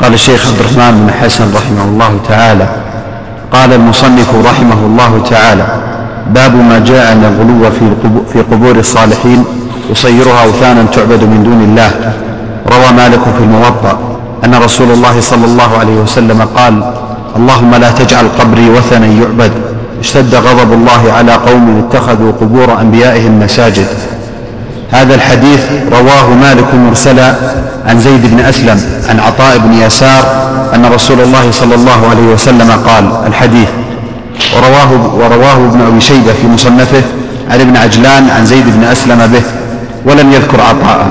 قال الشيخ عبد الرحمن بن حسن رحمه الله تعالى قال المصنف رحمه الله تعالى باب ما جاء ان الغلو في قبور الصالحين يصيرها اوثانا تعبد من دون الله. روى مالك في الموطأ أن رسول الله صلى الله عليه وسلم قال اللهم لا تجعل قبري وثنا يعبد اشتد غضب الله على قوم اتخذوا قبور أنبيائهم مساجد. هذا الحديث رواه مالك مرسلا عن زيد بن أسلم عن عطاء بن يسار أن رسول الله صلى الله عليه وسلم قال الحديث. ورواه, ورواه ابن أبي شيبة في مصنفه عن ابن عجلان عن زيد بن أسلم به ولم يذكر عطاء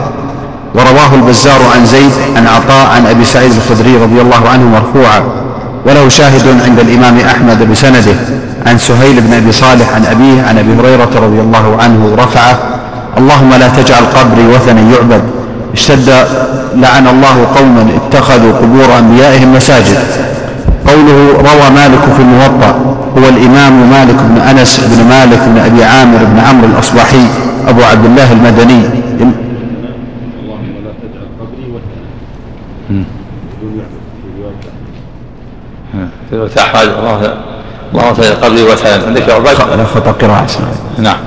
ورواه البزار عن زيد عن عطاء عن أبي سعيد الخدري رضي الله عنه مرفوعا. وله شاهد عند الإمام أحمد بسنده عن سهيل بن أبي صالح عن أبيه عن أبي هريرة رضي الله عنه رفعه اللهم لا تجعل قبري وثنا يعبد. اشتد لعن الله قوما اتخذوا قبور أنبيائهم مساجد. قوله روى مالك في الموطأ هو الإمام مالك بن أنس بن مالك بن أبي عامر بن عمرو الأصبحي أبو عبد الله المدني. في أحمد الله اللهم تجعل قبري وثنا عندك لا خطأ قراءة نعم.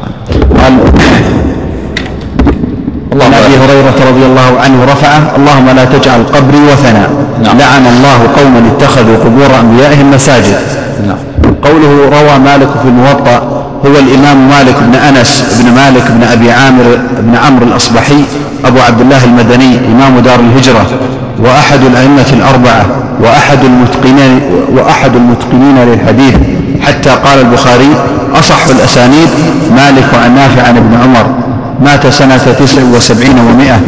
عن أبي هريرة رضي الله عنه رفعه اللهم لا تجعل قبري وثنا نعم. لعن الله قوما اتخذوا قبور أنبيائهم مساجد نعم. قوله روى مالك في الموطأ هو الإمام مالك بن أنس بن مالك بن أبي عامر بن عمرو الأصبحي أبو عبد الله المدني إمام دار الهجرة وأحد الأئمة الأربعة وأحد المتقنين وأحد المتقنين للحديث حتى قال البخاري أصح الأسانيد مالك عن نافع عن ابن عمر مات سنة تسع وسبعين ومائة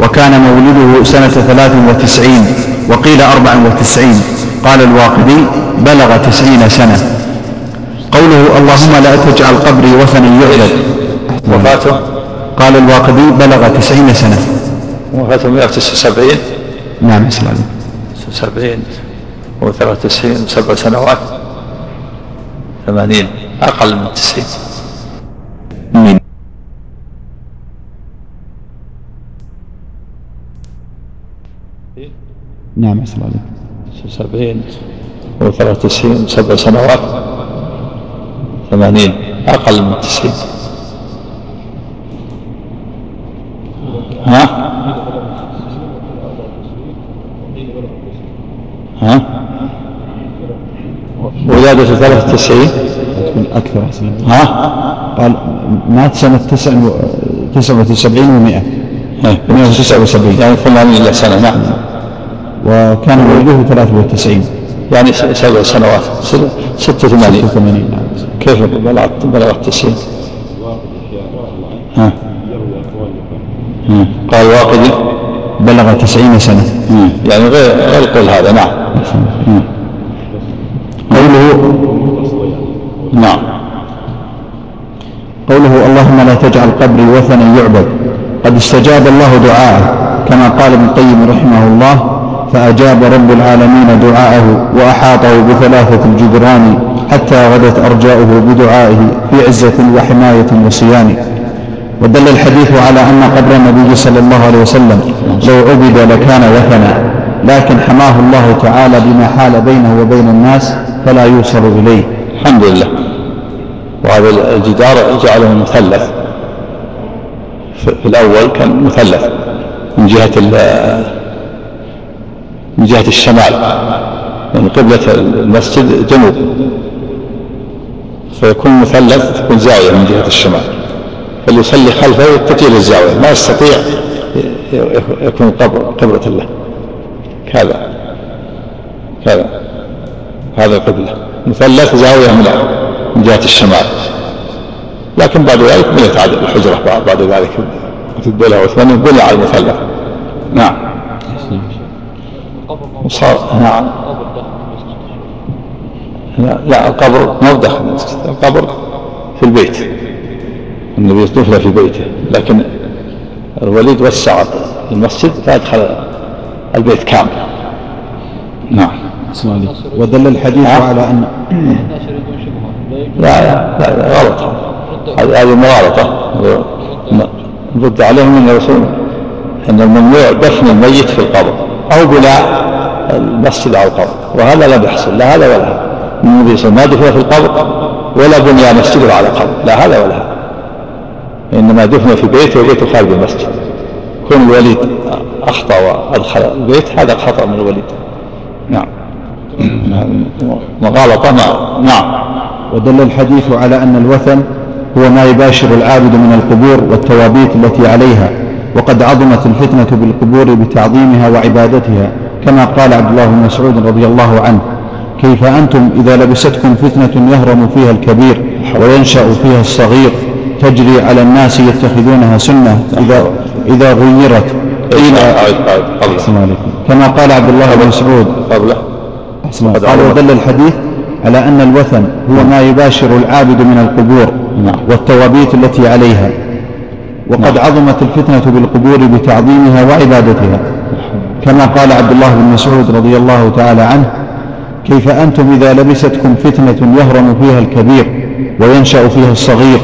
وكان مولده سنة ثلاث وتسعين وقيل أربع وتسعين. قال الواقدي بلغ تسعين سنة. قوله اللهم لا تجعل قبري وثنا يعبد وفاته؟ قال الواقدي بلغ تسعين سنة. وفاته 179 نعم إسلام. 70 و93 سبع سنوات. 80 أقل من 90 نعم اسلام 70 و93 سبع سنوات. 80 أقل من 90 ها؟ ها؟ ولادة 93 تكون أكثر أحسن ها؟ قال مات سنة 79 و100 179 يعني 80 سنة نعم. وكان ولده 93 يعني سبع سنوات. 86 86 نعم. كيف بلغت بلغت 90 ها؟ قال واقدي بلغ 90 سنة. يعني غير غير القول هذا نعم. قوله نعم. قوله اللهم لا تجعل قبري وثنا يعبد. قد استجاب الله دعاءه كما قال ابن القيم رحمه الله فأجاب رب العالمين دعاءه وأحاطه بثلاثة الجدران حتى غدت أرجاؤه بدعائه في عزة وحماية وصيان. ودل الحديث على أن قبر النبي صلى الله عليه وسلم لو عبد لكان وثنا لكن حماه الله تعالى بما حال بينه وبين الناس فلا يوصل إليه. الحمد لله. وهذا الجدار جعله مثلث في الأول كان مثلث من جهة من جهة الشمال يعني قبلة المسجد جنوب. فيكون مثلث تكون زاوية من جهة الشمال. فاللي يصلي خلفه يتجه للزاوية. ما يستطيع يكون قبرة الله كذا. كذا. هذا القبلة. مثلث زاوية من من جهة الشمال. لكن بعد ذلك بنيت الحجرة بعد ذلك في الدولة العثمانية بني على المثلث. نعم. وصار نعم. لا, لا القبر ما داخل المسجد القبر في البيت. النبي دفن في بيته. لكن الوليد وسع المسجد فأدخل البيت كامل. نعم. ودل الحديث على أن لا لا, لا غلط. هذه مغالطة. نرد عليهم أن الرسول. أن الممنوع دفن الميت في القبر. أو بناء المسجد أو القبر وهذا لم يحصل لا هذا ولا هذا. النبي صلى الله عليه وسلم ما دفن في القبر ولا بني مسجد على قبر لا هذا ولا هذا. إنما دفن في بيته وبيته خارج المسجد كون الوليد أخطأ وأدخل البيت هذا خطأ من الوليد. نعم. مغالطة نعم. ودل الحديث على أن الوثن هو ما يباشر العابد من القبور والتوابيت التي عليها. وقد عظمت الفتنة بالقبور بتعظيمها وعبادتها كما قال عبد الله بن مسعود رضي الله عنه كيف أنتم إذا لبستكم فتنة يهرم فيها الكبير وينشأ فيها الصغير تجري على الناس يتخذونها سنة إذا إذا غيرت قيل كما قال عبد الله بن مسعود. قبله. قال ودل الحديث على أن الوثن هو ما يباشر العابد من القبور نعم. والتوابيت التي عليها. وقد نعم. عظمت الفتنة بالقبور بتعظيمها وعبادتها. كما قال عبد الله بن مسعود رضي الله تعالى عنه كيف أنتم إذا لبستكم فتنة يهرم فيها الكبير وينشأ فيها الصغير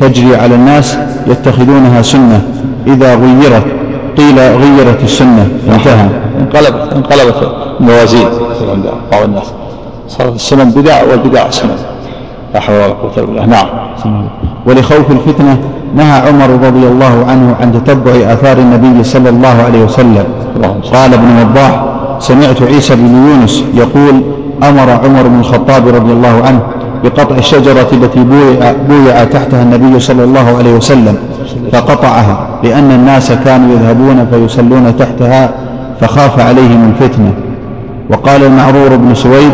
تجري على الناس يتخذونها سنة. إذا غيرت قيل غيرت السنة. انتهى. انقلبت انقلبت الموازين عند بعض الناس. صارت السنن بدع والبدع سنن لا حول ولا قوة إلا بالله. نعم. ولخوف الفتنة نهى عمر رضي الله عنه عن تتبع آثار النبي صلى الله عليه وسلم. قال ابن وضاح سمعت عيسى بن يونس يقول أمر عمر بن الخطاب رضي الله عنه بقطع الشجرة التي بويع, بويع تحتها النبي صلى الله عليه وسلم فقطعها لأن الناس كانوا يذهبون فيصلون تحتها فخاف عليهم الفتنة. وقال المعرور بن سويد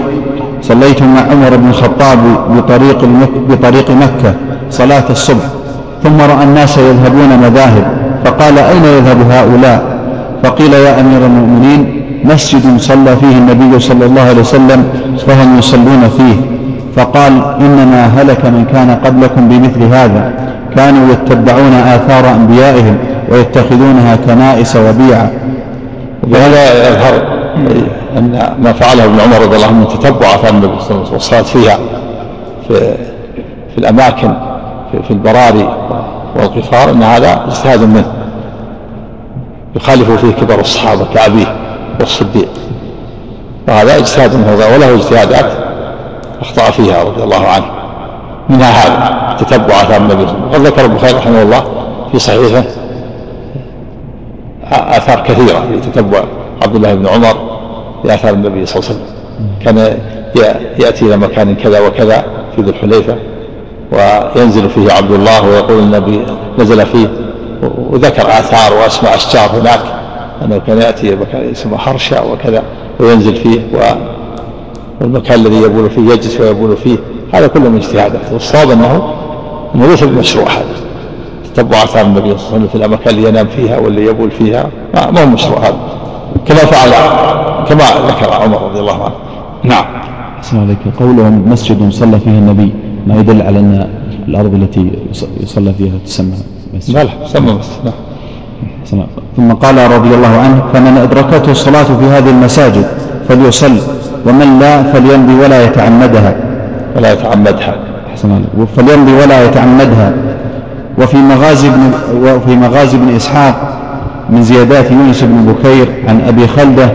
صليت مع عمر بن الخطاب بطريق, بطريق مكة صلاة الصبح. ثم رأى الناس يذهبون مذاهب فقال أين يذهب هؤلاء؟ فقيل يا أمير المؤمنين مسجد صلى فيه النبي صلى الله عليه وسلم فهم يصلون فيه. فقال إنما هلك من كان قبلكم بمثل هذا. كانوا يتبعون آثار أنبيائهم ويتخذونها كنائس وبيعا. وهذا يظهر أن ما فعله ابن عمر رضي الله عنه تتبع آثار النبي صلى الله عليه وسلم والصلاة فيها في, في الأماكن. في, البراري والقفار أن هذا إجتهاد منه. يخالف فيه كبار الصحابة كأبيه والصديق. وهذا إجتهاد منه وله اجتهادات أخطأ فيها رضي الله عنه. منها هذا تتبع آثار النبي وقد ذكر البخاري رحمه الله في صحيحه آثار كثيرة لتتبع عبد الله بن عمر بآثار النبي صلى الله عليه وسلم. كان يأتي إلى مكان كذا وكذا في ذو الحليفة. وينزل فيه عبد الله ويقول النبي نزل فيه وذكر آثار وأسماء أشجار هناك أنه كان يأتي مكان اسمه حرشة وكذا وينزل فيه والمكان الذي يبول فيه يجلس ويبول فيه هذا كله من اجتهادات والصواب أنه أنه ليس بمشروع هذا. تتبع آثار النبي صلى الله عليه وسلم في الأماكن اللي ينام فيها واللي يبول فيها ما هو مشروع هذا. كما فعل كما ذكر عمر رضي الله عنه. نعم. أحسن عليك قولهم مسجد صلى فيه النبي. ما يدل على أن الأرض التي يصلى فيها تسمى مسجد. لا لا تسمى مسجد نعم. ثم قال رضي الله عنه فمن أدركته الصلاة في هذه المساجد فليصل ومن لا فليمضي ولا يتعمدها. ولا يتعمدها. أحسن فليمضي ولا يتعمدها. وفي مغازي بن وفي مغازي بن إسحاق من زيادات يونس بن بكير عن أبي خلدة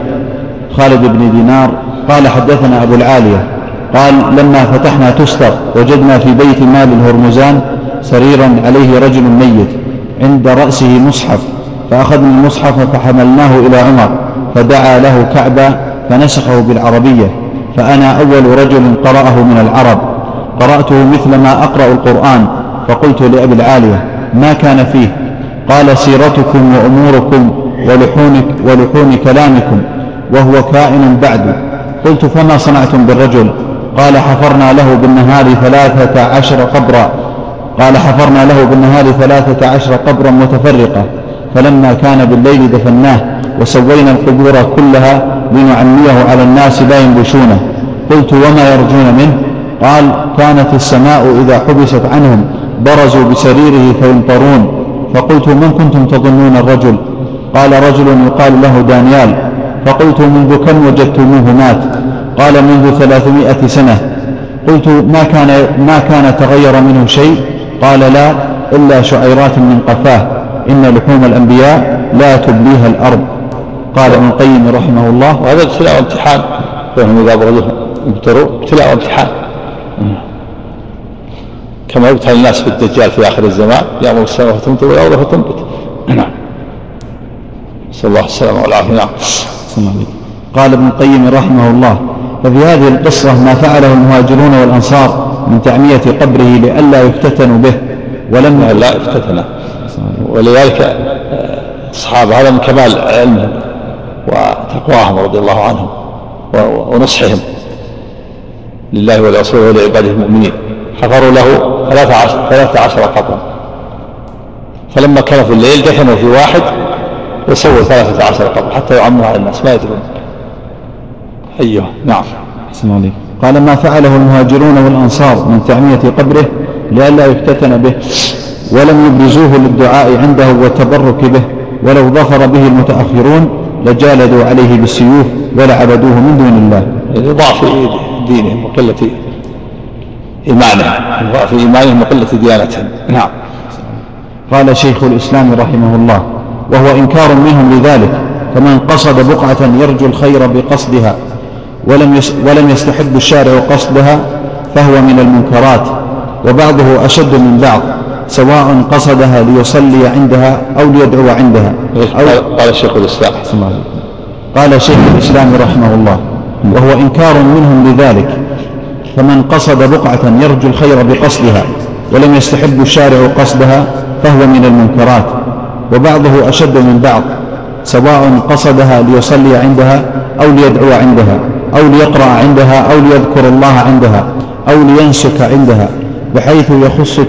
خالد بن دينار قال حدثنا أبو العالية. قال لما فتحنا تستر وجدنا في بيت مال الهرمزان سريرا عليه رجل ميت عند رأسه مصحف فأخذنا المصحف فحملناه إلى عمر فدعا له كعبا فنسخه بالعربية فأنا أول رجل قرأه من العرب. قرأته مثل ما أقرأ القرآن فقلت لأبي العالية ما كان فيه؟ قال سيرتكم وأموركم ولحون, ولحون كلامكم وهو كائن بعد. قلت فما صنعتم بالرجل؟ قال حفرنا له بالنهار ثلاثة عشر قبرا. قال حفرنا له بالنهار ثلاثة عشر قبرا متفرقة. فلما كان بالليل دفناه وسوينا القبور كلها لنعميه على الناس لا ينبشونه. قلت وما يرجون منه؟ قال كانت السماء إذا حبست عنهم برزوا بسريره فيمطرون. فقلت من كنتم تظنون الرجل؟ قال رجل يقال له دانيال. فقلت منذ كم وجدتموه مات؟ قال منذ ثلاثمائة سنة. قلت ما كان, ما كان تغير منه شيء؟ قال لا إلا شعيرات من قفاه. إن لحوم الأنبياء لا تبليها الأرض. قال ابن القيم رحمه الله. وهذا ابتلاء وامتحان. فهم إذا بغضوه يبتروا. ابتلاء وامتحان. كما يبتلى الناس في الدجال في آخر الزمان. يأمر السماء فتمطر والأرض فتنبت نعم. نسأل الله السلامة والعافية. نعم. قال ابن القيم رحمه الله. ففي هذه القصة ما فعله المهاجرون والأنصار من تعمية قبره لئلا يفتتنوا به ولم لا يفتتن ولذلك الصحابة هذا من كمال علمهم وتقواهم رضي الله عنهم ونصحهم لله ولرسوله ولعباده المؤمنين. حفروا له ثلاثة عشر, قبرا فلما كانوا في الليل دفنوا في واحد وسووا ثلاثة عشر قبر حتى يعموا على الناس ما يدرون. أيوه نعم. قال ما فعله المهاجرون والأنصار من تعمية قبره لئلا يفتتن به ولم يبرزوه للدعاء عنده والتبرك به ولو ظفر به المتأخرون لجالدوا عليه بالسيوف ولعبدوه من دون الله. لضعف دينهم وقلة إيمانهم. لضعف إيمانهم وقلة ديانتهم. نعم. قال شيخ الإسلام رحمه الله وهو إنكار منهم لذلك فمن قصد بقعة يرجو الخير بقصدها. ولم ولم يستحب الشارع قصدها فهو من المنكرات وبعضه أشد من بعض سواء قصدها ليصلي عندها أو ليدعو عندها. أو قال شيخ الإسلام. قال شيخ الإسلام رحمه الله وهو إنكار منهم لذلك فمن قصد بقعة يرجو الخير بقصدها ولم يستحب الشارع قصدها فهو من المنكرات وبعضه أشد من بعض سواء قصدها ليصلي عندها أو ليدعو عندها. أو ليقرأ عندها أو ليذكر الله عندها أو لينسك عندها بحيث يخص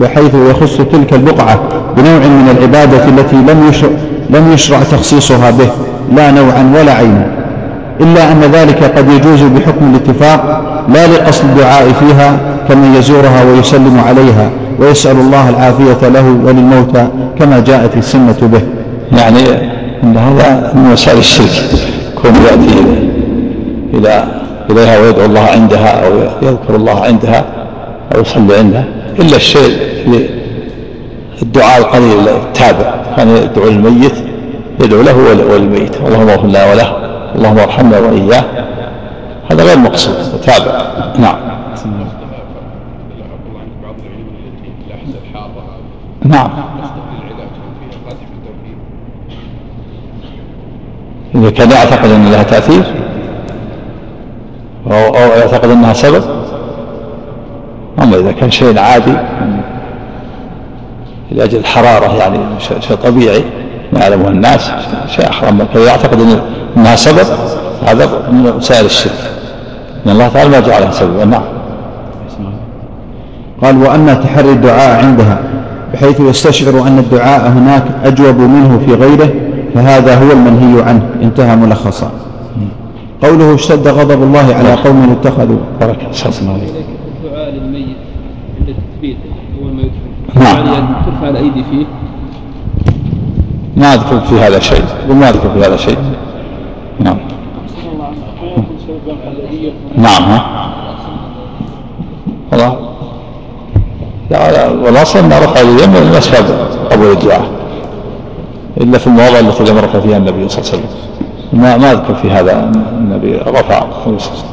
بحيث يخص تلك البقعة بنوع من العبادة التي لم يشرع, لم يشرع تخصيصها به لا نوعا ولا عينا. إلا أن ذلك قد يجوز بحكم الاتفاق لا لقصد الدعاء فيها كمن يزورها ويسلم عليها ويسأل الله العافية له وللموتى كما جاءت السنة به. يعني أن هذا من وسائل الشرك كون يأتي إلى إليها ويدعو الله عندها أو يذكر الله عندها أو يصلي عندها إلا الشيء الدعاء القليل التابع. كان يدعو للميت يدعو له وللميت اللهم اغفر لنا وله اللهم ارحمنا وإياه. هذا غير مقصود تابع. نعم. نعم. إذا كان يعتقد أن لها تأثير. أو يعتقد أنها سبب. أما إذا كان شيء عادي لأجل الحرارة يعني شيء طبيعي ما يعلمه الناس شيء آخر أما يعتقد أنها سبب هذا من وسائل الشرك. إن الله تعالى ما جعلها سببا نعم. قال وأما تحري الدعاء عندها بحيث يستشعر أن الدعاء هناك أجوب منه في غيره فهذا هو المنهي عنه. انتهى ملخصا. قوله اشتد غضب الله على قوم اتخذوا. بركة. الدعاء للميت عند تثبيته أول ما يدفن نعم. يعني ترفع الأيدي فيه. ما أذكر في هذا شيء. وما أذكر في هذا شيء. نعم. نعم ها. والله. لا والأصل أن رفع اليد من أسباب قبول الدعاء إلا في المواضع التي لم يرفع فيها النبي صلى الله عليه وسلم. ما ما أذكر في هذا النبي رفع.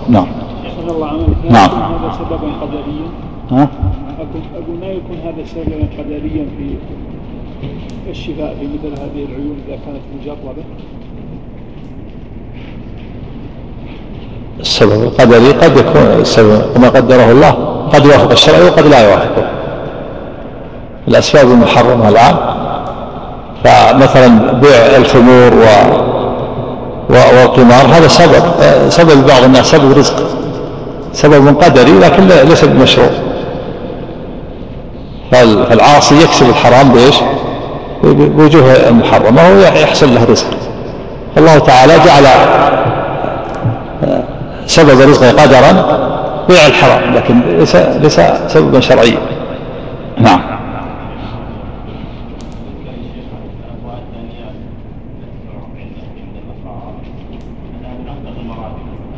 نعم. نعم. هذا سببا قدريا؟ ها؟ أقول ما يكون هذا سببا قدريا في الشفاء في مثل هذه العيون إذا كانت مجربة؟ السبب القدري قد يكون السبب وما قدره الله. قد يوافق الشرع وقد لا يوافقه الأسباب المحرمة الآن. فمثلا بيع الخمور و والقمار هذا سبب سبب بعض الناس سبب رزق سبب قدري لكن ليس بمشروع. فالعاصي يكسب الحرام بإيش؟ بوجوه المحرمة وهو يحصل له رزق. الله تعالى جعل سبب رزقه قدرا بيع الحرام لكن ليس ليس سببا شرعيا. نعم.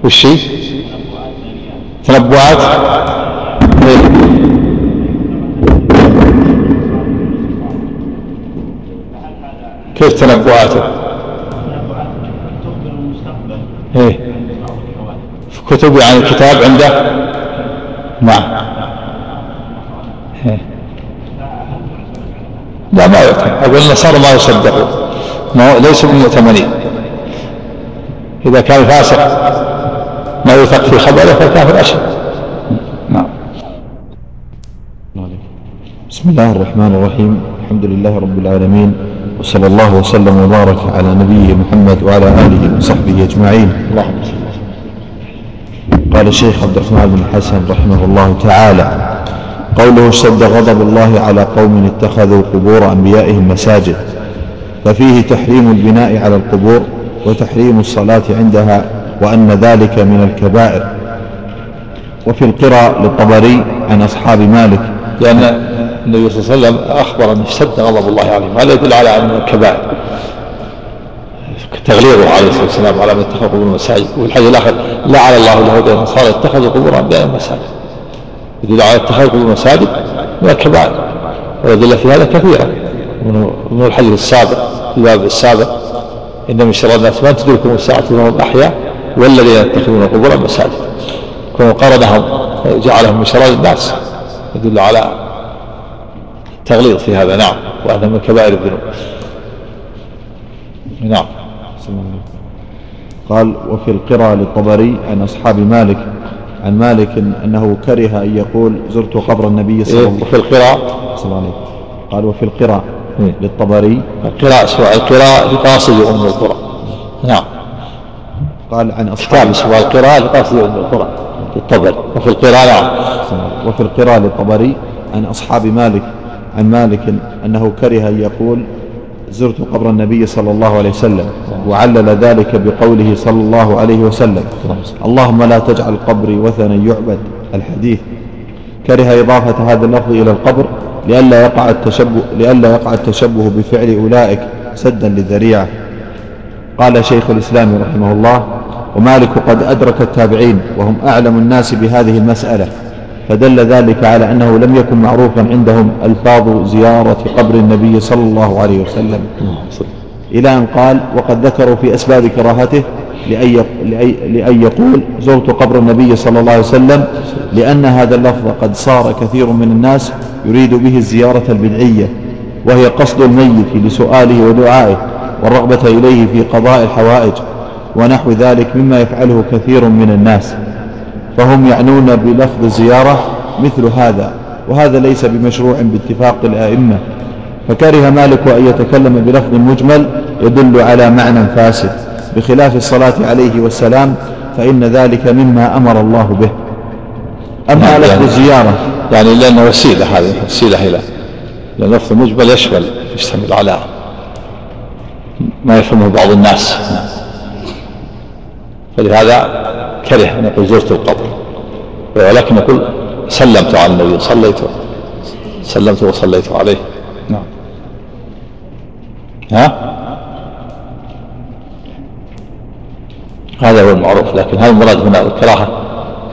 وش تنبؤات. كيف تنبؤاته؟ إيه. في كتب يعني الكتاب عنده؟ نعم. إيه. لا ما يعتمد أقول النصارى ما يصدقون ليسوا من المؤتمنين إذا كان فاسق. ما يثق في خبره فالكافر أشد. نعم. بسم الله الرحمن الرحيم. الحمد لله رب العالمين وصلى الله وسلم وبارك على نبيه محمد وعلى آله وصحبه أجمعين. اللهم قال الشيخ عبد الرحمن بن الحسن رحمه الله تعالى قوله اشتد غضب الله على قوم اتخذوا قبور أنبيائهم مساجد ففيه تحريم البناء على القبور وتحريم الصلاة عندها. وأن ذلك من الكبائر. وفي القرى للطبري عن أصحاب مالك. لأن النبي صلى الله عليه وسلم أخبر أن اشتد غضب الله عليهم هذا يدل على أن الكبائر. تغليظه عليه الصلاة والسلام على من اتخذ قبور المساجد والحديث الآخر لعن الله اليهود والنصارى اتخذوا قبور أنبيائهم مساجد يدل على اتخاذ قبور المساجد من الكبائر. والأدلة في هذا كثيرة. من الحديث السابق في الباب السابق إن من شر الناس من تدركهم الساعة وهم أحياء. والذين يتخذون قبور مساجد كون قارنهم جعلهم من شرار الناس يدل على التغليظ في هذا نعم. وهذا من كبائر الذنوب. نعم. قال وفي القرى للطبري عن أصحاب مالك عن مالك أنه كره أن يقول زرت قبر النبي صلى الله عليه وسلم. وفي القراء وسلم قال وفي القراء إيه. للطبري. القراء سواء القراء لقاصد أم القرى. نعم. قال عن أصحاب اسمه القراء لقاصد أم القرى للطبري وفي القراء نعم وفي القراء للطبري عن أصحاب مالك عن مالك أنه كره أن يقول زرت قبر النبي صلى الله عليه وسلم وعلل ذلك بقوله صلى الله عليه وسلم. اللهم لا تجعل قبري وثنا يعبد. الحديث. كره إضافة هذا اللفظ إلى القبر لئلا يقع التشبه لئلا يقع التشبه بفعل أولئك سدا للذريعة قال شيخ الإسلام رحمه الله ومالك قد أدرك التابعين وهم أعلم الناس بهذه المسألة فدل ذلك على أنه لم يكن معروفا عندهم ألفاظ زيارة قبر النبي صلى الله عليه وسلم. إلى أن قال وقد ذكروا في أسباب كراهته لأن لأن يقول زرت قبر النبي صلى الله عليه وسلم لأن هذا اللفظ قد صار كثير من الناس يريد به الزيارة البدعية وهي قصد الميت لسؤاله ودعائه والرغبة إليه في قضاء الحوائج. ونحو ذلك مما يفعله كثير من الناس فهم يعنون بلفظ الزيارة مثل هذا وهذا ليس بمشروع باتفاق الآئمة فكره مالك أن يتكلم بلفظ مجمل يدل على معنى فاسد بخلاف الصلاة عليه والسلام فإن ذلك مما أمر الله به. أما يعني لفظ الزيارة يعني لأنه وسيلة هذه وسيلة إلى لأن لفظ مجمل يشمل يشتمل على ما يفهمه بعض الناس. فلهذا كره أن يقول زرت القبر. ولكن يقول سلمت على النبي صليت. سلمت وصليت عليه. نعم. ها؟ هذا هو المعروف. لكن هل المراد هنا الكراهة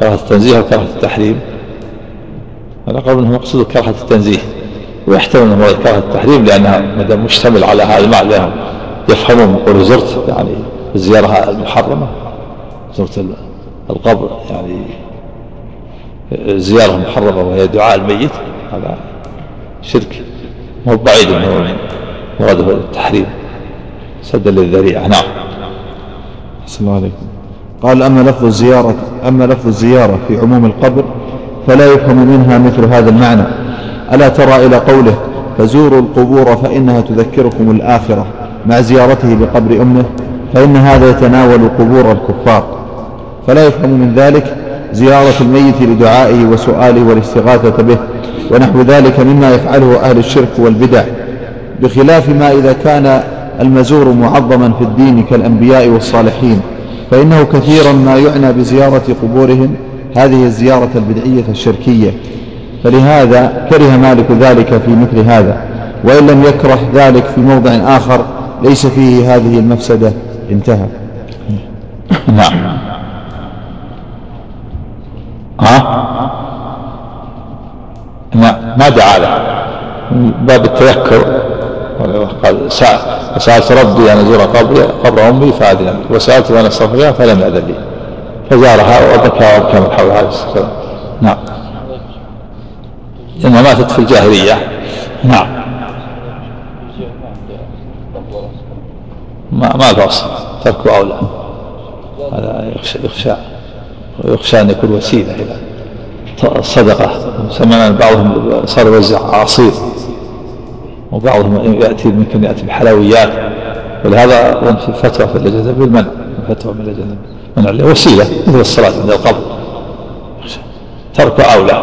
كراهة التنزيه وكراهة التحريم. هذا قول إنه مقصود كراهة التنزيه. ويحتمل إنه مراد كراهة التحريم لانها ما دام مشتمل على هذا المعنى يفهمون قول زرت يعني الزيارة المحرمة. زرت القبر يعني زيارة محرمة وهي دعاء الميت هذا شرك. مو بعيد من مراده التحريم. سدا للذريعة. نعم. الله عليكم. قال أما لفظ الزيارة أما لفظ الزيارة في عموم القبر فلا يفهم منها مثل هذا المعنى. ألا ترى إلى قوله فزوروا القبور فإنها تذكركم الآخرة مع زيارته بقبر أمه فإن هذا يتناول قبور الكفار. فلا يفهم من ذلك زيارة الميت لدعائه وسؤاله والاستغاثة به ونحو ذلك مما يفعله أهل الشرك والبدع بخلاف ما إذا كان المزور معظما في الدين كالأنبياء والصالحين فإنه كثيرا ما يعنى بزيارة قبورهم هذه الزيارة البدعية الشركية. فلهذا كره مالك ذلك في مثل هذا وإن لم يكره ذلك في موضع آخر ليس فيه هذه المفسدة. انتهى. نعم ها ما دعا له باب التذكر. قال سألت ربي أن أزور قبر قبر أمي فأذن. وسألت أن أستغفرها فلم يأذن لي. فزارها وبكى وبكى من حولها عليه الصلاة والسلام. نعم. لأنها ماتت في الجاهلية. نعم. ما ما له أصل ترك أولى هذا يخشى يخشى ويخشى أن يكون وسيلة إلى الصدقة سمعنا بعضهم صار يوزع عصير وبعضهم يأتي ممكن يأتي بحلويات. ولهذا في فتوى في اللجنة بالمنع فتوى من اللجنة منع وسيلة مثل الصلاة عند القبر. ترك أولى.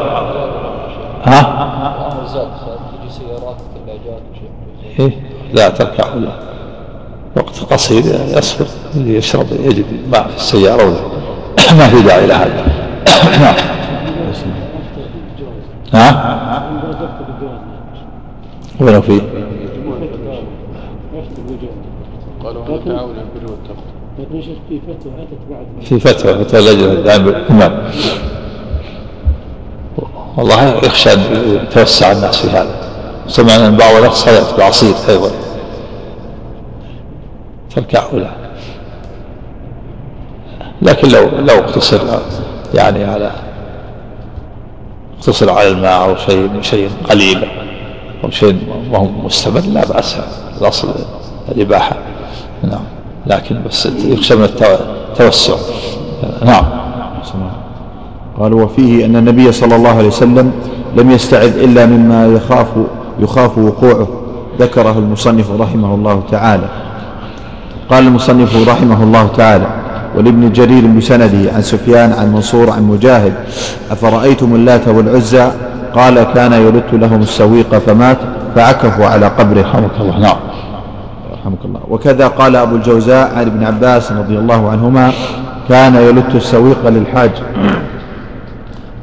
ها؟ إيه؟ لا ترك أولى. وقت قصير يصبر يشرب يجد ماء في السيارة ولا ما في داعي إلى هذا نعم. ها؟ وين في؟ قالوا تعاون البر والتقوى. لكن شيخ في فتوى اتت بعد في فتوى فتوى اللجنه الدائمه بالامام والله يخشى أن يتوسع الناس في هذا. سمعنا أن بعض الناس صلت بعصير أيضا. تركع ولا لكن لو لو اقتصر يعني على اقتصر على الماء أو شيء شيء قليل أو شيء ما هو مستمر لا بأس الاصل الإباحة. نعم. لكن بس يخشى من التوسع. نعم. قال وفيه أن النبي صلى الله عليه وسلم لم يستعذ إلا مما يخاف يخاف وقوعه. ذكره المصنف رحمه الله تعالى. قال المصنف رحمه الله تعالى ولابن جرير بسنده عن سفيان عن منصور عن مجاهد أفرأيتم اللات والعزى؟ قال كان يلت لهم السويق فمات فعكفوا على قبره. رحمك الله. نعم. رحمك الله. وكذا قال أبو الجوزاء عن ابن عباس رضي الله عنهما كان يلت السويق للحاج.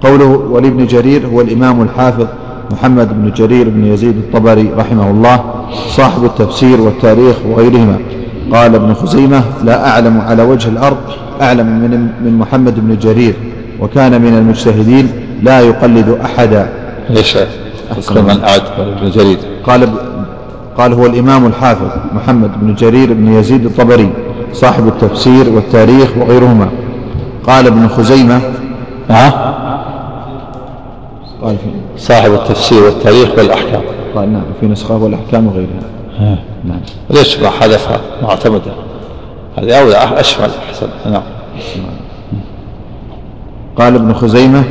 قوله ولابن جرير هو الإمام الحافظ محمد بن جرير بن يزيد الطبري رحمه الله صاحب التفسير والتاريخ وغيرهما. قال ابن خزيمة لا أعلم على وجه الأرض أعلم من, من محمد بن جرير وكان من المجتهدين لا يقلد أحدا. ليش من أعد ابن جرير. قال قال هو الإمام الحافظ محمد بن جرير بن يزيد الطبري صاحب التفسير والتاريخ وغيرهما. قال ابن خزيمة ها؟ قال صاحب التفسير والتاريخ والأحكام. قال نعم في نسخة والأحكام وغيرها. ليش ما حذفها معتمدة هذه أولى أشمل أحسن. نعم. قال ابن خزيمة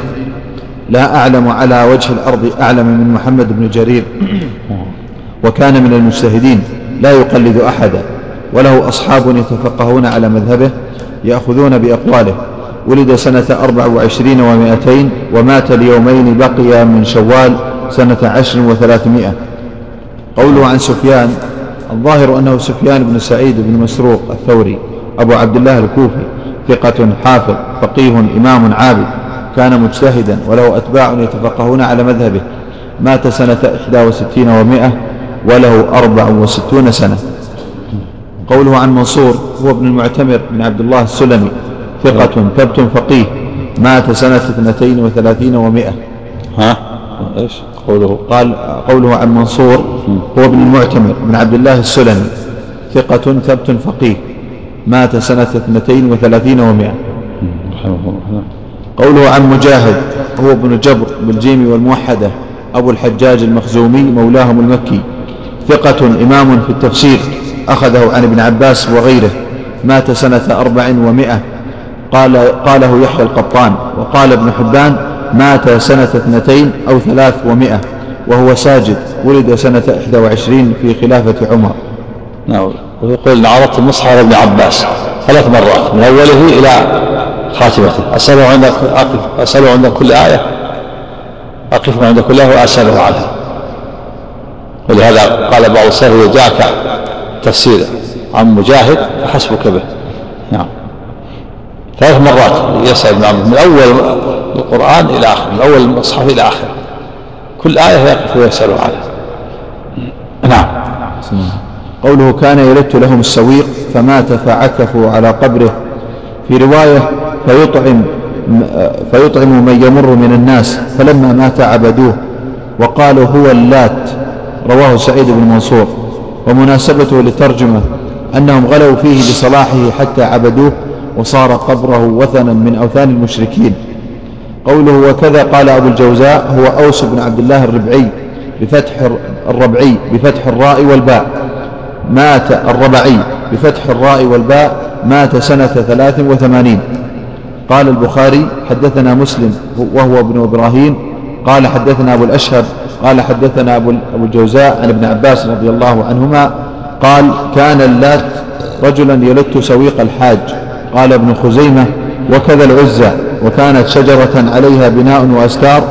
لا أعلم على وجه الأرض أعلم من محمد بن جرير. وكان من المجتهدين لا يقلد أحدا وله أصحاب يتفقهون على مذهبه يأخذون بأقواله. ولد سنة أربع وعشرين ومائتين ومات ليومين بقي من شوال سنة عشر وثلاثمائة. قوله عن سفيان الظاهر أنه سفيان بن سعيد بن مسروق الثوري أبو عبد الله الكوفي ثقة حافظ فقيه إمام عابد كان مجتهدا وله أتباع يتفقهون على مذهبه. مات سنة 61 ومائة وله أربع وستون سنة. قوله عن منصور هو ابن المعتمر بن عبد الله السلمي ثقة ثبت فقيه. مات سنة اثنتين وثلاثين ومائة. ها؟ إيش؟ قوله قال قوله عن منصور هو ابن المعتمر بن عبد الله السلمي ثقة ثبت فقيه مات سنة اثنتين وثلاثين ومائة. قوله عن مجاهد هو ابن جبر بالجيم والموحدة أبو الحجاج المخزومي مولاهم المكي ثقة إمام في التفسير أخذه عن ابن عباس وغيره مات سنة أربع ومائة. قال قاله يحيى القطان وقال ابن حبان مات سنة اثنتين أو ثلاث ومائة وهو ساجد ولد سنة إحدى وعشرين في خلافة عمر. نعم. ويقول عرضت المصحف ابن عباس ثلاث مرات من أوله إلى خاتمته. أسأله عند أقف أسأله عند كل آية أقف عند كل آية وأسأله عنها. ولهذا قال بعض السلف جاءك تفسير عن مجاهد فحسبك به. نعم. ثلاث مرات يسأل من أول القرآن إلى آخر من أول المصحف إلى آخر. كل آية يقف ويسأل عنها نعم. قوله كان يلت لهم السويق فمات فعكفوا على قبره. في رواية فيطعم فيطعم من يمر من الناس فلما مات عبدوه وقالوا هو اللات. رواه سعيد بن منصور. ومناسبته للترجمة أنهم غلوا فيه لصلاحه حتى عبدوه وصار قبره وثنا من أوثان المشركين. قوله وكذا قال أبو الجوزاء هو أوس بن عبد الله الربعي بفتح الربعي بفتح الراء والباء. مات الربعي بفتح الراء والباء مات سنة ثلاث وثمانين. قال البخاري حدثنا مسلم وهو ابن إبراهيم. قال حدثنا أبو الأشهب قال حدثنا أبو الجوزاء عن ابن عباس رضي الله عنهما. قال كان اللات رجلا يلت سويق الحاج. قال ابن خزيمة وكذا العزى وكانت شجرة عليها بناء وأستار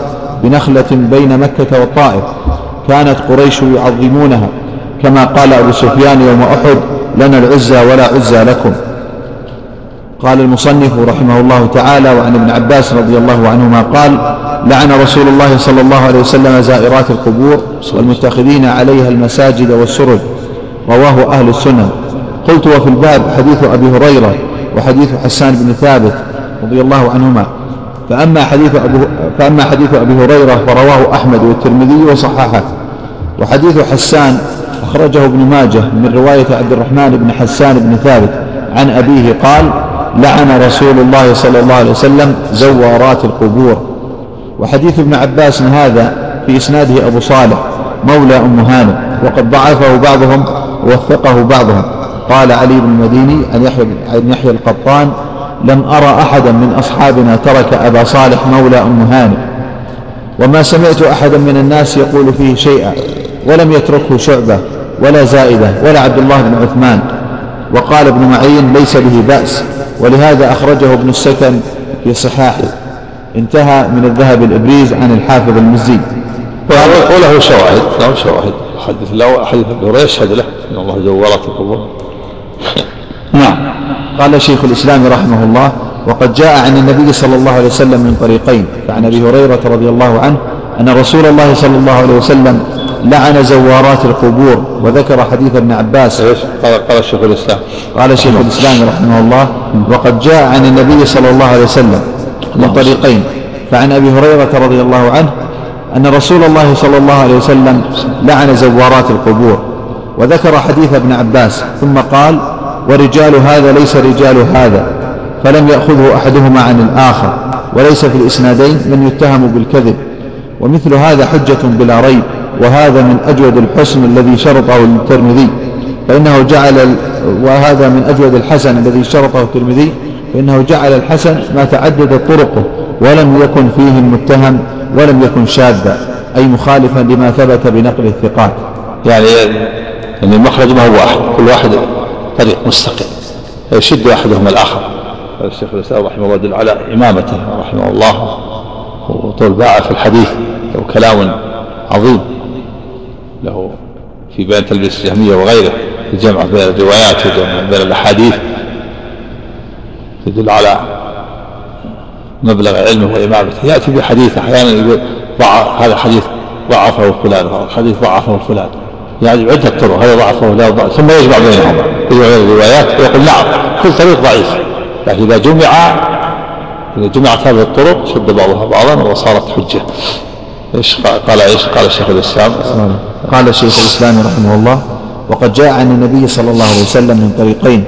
بنخلة بين مكة والطائف كانت قريش يعظمونها. كما قال أبو سفيان يوم أحد لنا العزى ولا عزى لكم. قال المصنف رحمه الله تعالى وعن ابن عباس رضي الله عنهما قال لعن رسول الله صلى الله عليه وسلم زائرات القبور والمتخذين عليها المساجد والسرج. رواه أهل السنة. قلت وفي الباب حديث أبي هريرة وحديث حسان بن ثابت رضي الله عنهما. فأما حديث أبو فأما حديث أبي هريرة فرواه أحمد والترمذي وصححه. وحديث حسان أخرجه ابن ماجه من رواية عبد الرحمن بن حسان بن ثابت عن أبيه قال لعن رسول الله صلى الله عليه وسلم زوارات القبور. وحديث ابن عباس هذا في إسناده أبو صالح مولى أم هانم وقد ضعفه بعضهم ووثقه بعضهم. قال علي بن المديني عن يحيى, عن يحيى القطان لم أرى أحدا من أصحابنا ترك أبا صالح مولى أم هانم وما سمعت أحدا من الناس يقول فيه شيئا ولم يتركه شعبة ولا زائدة ولا عبد الله بن عثمان. وقال ابن معين ليس به بأس ولهذا أخرجه ابن السكن في صحاحه. انتهى من الذهب الإبريز عن الحافظ المزي. وله شواهد له شواهد. حدث له حديث هريره يشهد له. إن الله القبور نعم. قال شيخ الإسلام رحمه الله وقد جاء عن النبي صلى الله عليه وسلم من طريقين فعن أبي هريرة رضي الله عنه أن رسول الله صلى الله عليه وسلم لعن زوارات القبور وذكر حديث ابن عباس. قال قال شيخ الإسلام. قال شيخ الإسلام رحمه الله وقد جاء عن النبي صلى الله عليه وسلم من طريقين فعن أبي هريرة رضي الله عنه أن رسول الله صلى الله عليه وسلم لعن زوارات القبور وذكر حديث ابن عباس ثم قال ورجال هذا ليس رجال هذا فلم يأخذه أحدهما عن الآخر وليس في الإسنادين من يتهم بالكذب. ومثل هذا حجة بلا ريب وهذا من أجود الحسن الذي شرطه الترمذي. فإنه جعل وهذا من أجود الحسن الذي شرطه الترمذي. فإنه جعل الحسن ما تعددت طرقه ولم يكن فيه المتهم ولم يكن شاذا أي مخالفا لما ثبت بنقل الثقات. يعني يعني المخرج ما هو واحد كل واحد طريق مستقل. يشد أحدهما الآخر. الشيخ الإسلام رحمه الله يدل على إمامته رحمه الله وطول باع في الحديث له كلام عظيم. له في بيان تلبيس الجهمية وغيره الجمع بين الروايات والجمع بين الأحاديث. تدل على مبلغ علمه وإمامته. يأتي بحديث أحيانا يقول هذا حديث ضعفه فلان هذا الحديث ضعفه فلان. يعني عدة طرق هذا ضعفه لا ضعف ثم يجمع بينهما. يجمع بين الروايات ويقول نعم كل طريق ضعيف. لكن إذا جمع إذا جمعت هذه الطرق شد بعضها بعضا وصارت حجة. إيش قال إيش؟ قال الشيخ الإسلام. قال الشيخ الإسلام رحمه الله وقد جاء عن النبي صلى الله عليه وسلم من طريقين.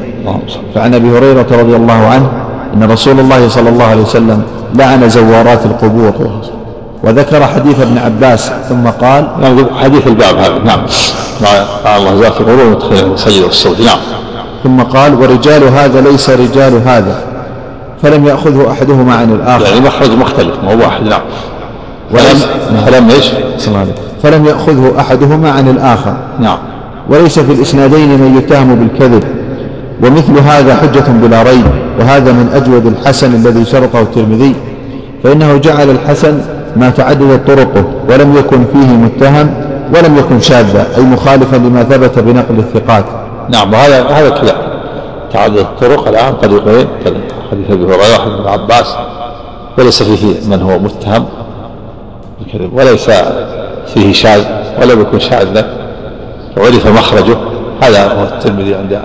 فعن أبي هريرة رضي الله عنه إن رسول الله صلى الله عليه وسلم لعن زوارات القبور. وذكر حديث ابن عباس ثم قال نعم حديث الباب هذا نعم. مع الله القبور ومدخل سيد الصوت نعم. ثم قال ورجال هذا ليس رجال هذا فلم يأخذه أحدهما عن الآخر. يعني مخرج مختلف ما هو واحد نعم. ولم فلم إيش؟ فلم يأخذه أحدهما عن الآخر. نعم. وليس في الإسنادين من يتهم بالكذب ومثل هذا حجة بلا ريب وهذا من أجود الحسن الذي شرطه الترمذي. فإنه جعل الحسن ما تعددت طرقه ولم يكن فيه متهم ولم يكن شاذا أي مخالفا لما ثبت بنقل الثقات. نعم وهذا هذا كذا. تعددت الطرق الآن طريقين حديث أبي هريرة وحديث ابن عباس. وليس فيه من هو متهم. وليس فيه شاذ ولم يكن شاذا. وعرف مخرجه. هذا هو الترمذي عند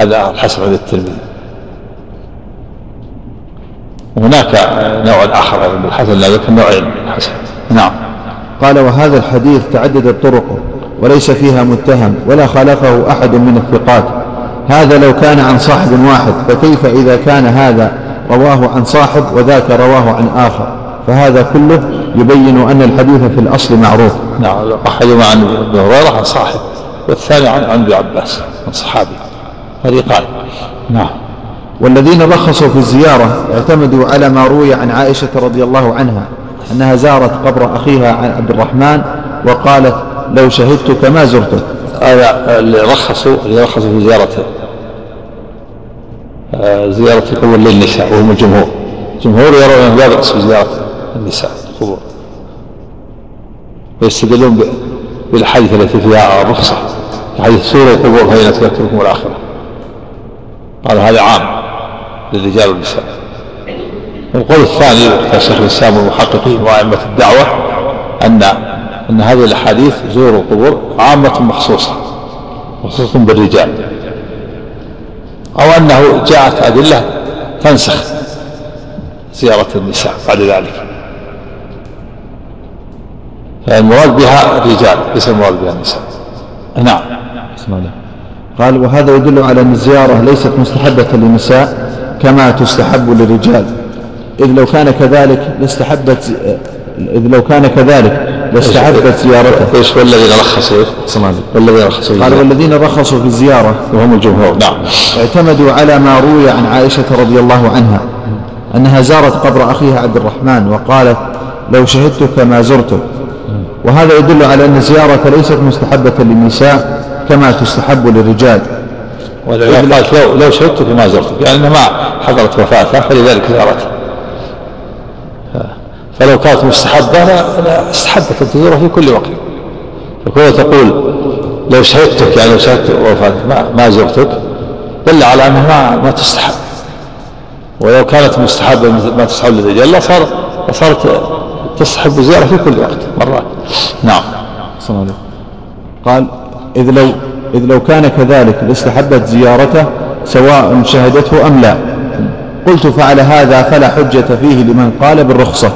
هذا الحسن عند الترمذي. وهناك نوع آخر من الحسن لكن نوعين من الحسن. نعم. قال وهذا الحديث تعددت طرقه وليس فيها متهم ولا خالفه أحد من الثقات. هذا لو كان عن صاحب واحد فكيف إذا كان هذا رواه عن صاحب وذاك رواه عن آخر؟ فهذا كله يبين أن الحديث في الأصل معروف. نعم. أحدهما عن ابن هريرة عن صاحب والثاني عن عن ابن عباس عن صحابي. قال نعم. والذين رخصوا في الزيارة اعتمدوا على ما روي عن عائشة رضي الله عنها أنها زارت قبر أخيها عن عبد الرحمن وقالت لو شهدتك ما زرتك. هذا اللي رخصوا اللي رخصوا في زيارة آه، زيارة القبور للنساء وهم الجمهور. الجمهور يرون لا بأس بزيارة النساء القبور. ويستدلون بالحديث التي فيها الرخصة حديث سورة القبور فإن تذكركم الآخرة. قال هذا عام. للرجال والنساء. والقول الثاني اختار شيخ الإسلام والمحققين وأئمة الدعوة أن أن هذه الأحاديث زوروا القبور عامة مخصوصة خصوصا بالرجال. أو أنه جاءت أدلة تنسخ زيارة النساء بعد ذلك. فالمراد بها الرجال ليس المراد بها النساء. نعم. قال وهذا يدل على أن الزيارة ليست مستحبة للنساء كما تستحب للرجال. إذ لو كان كذلك لاستحبت إذ لو كان كذلك لاستحبت زيارته. إيش والذين رخصوا والذين رخصوا قال والذين رخصوا في الزيارة. وهم الجمهور. نعم. اعتمدوا على ما روي عن عائشة رضي الله عنها أنها زارت قبر أخيها عبد الرحمن وقالت لو شهدتك ما زرتك. وهذا يدل على أن الزيارة ليست مستحبة للنساء كما تستحب للرجال. ولذلك قالت لو لو شهدتك ما زرتك لأن يعني ما حضرت وفاته فلذلك زارته. فلو كانت مستحبة لا استحبت أن تزوره في كل وقت. فكونها تقول لو شهدتك يعني لو شهدت وفاتك ما, ما زرتك دل على أنها ما, ما تستحب. ولو كانت مستحبة ما تستحب للرجال لصار لصارت تستحب الزيارة في كل وقت مرات. نعم. قال إذ لو إذ لو كان كذلك لاستحبت زيارته سواء شهدته أم لا. قلت فعلى هذا فلا حجة فيه لمن قال بالرخصة.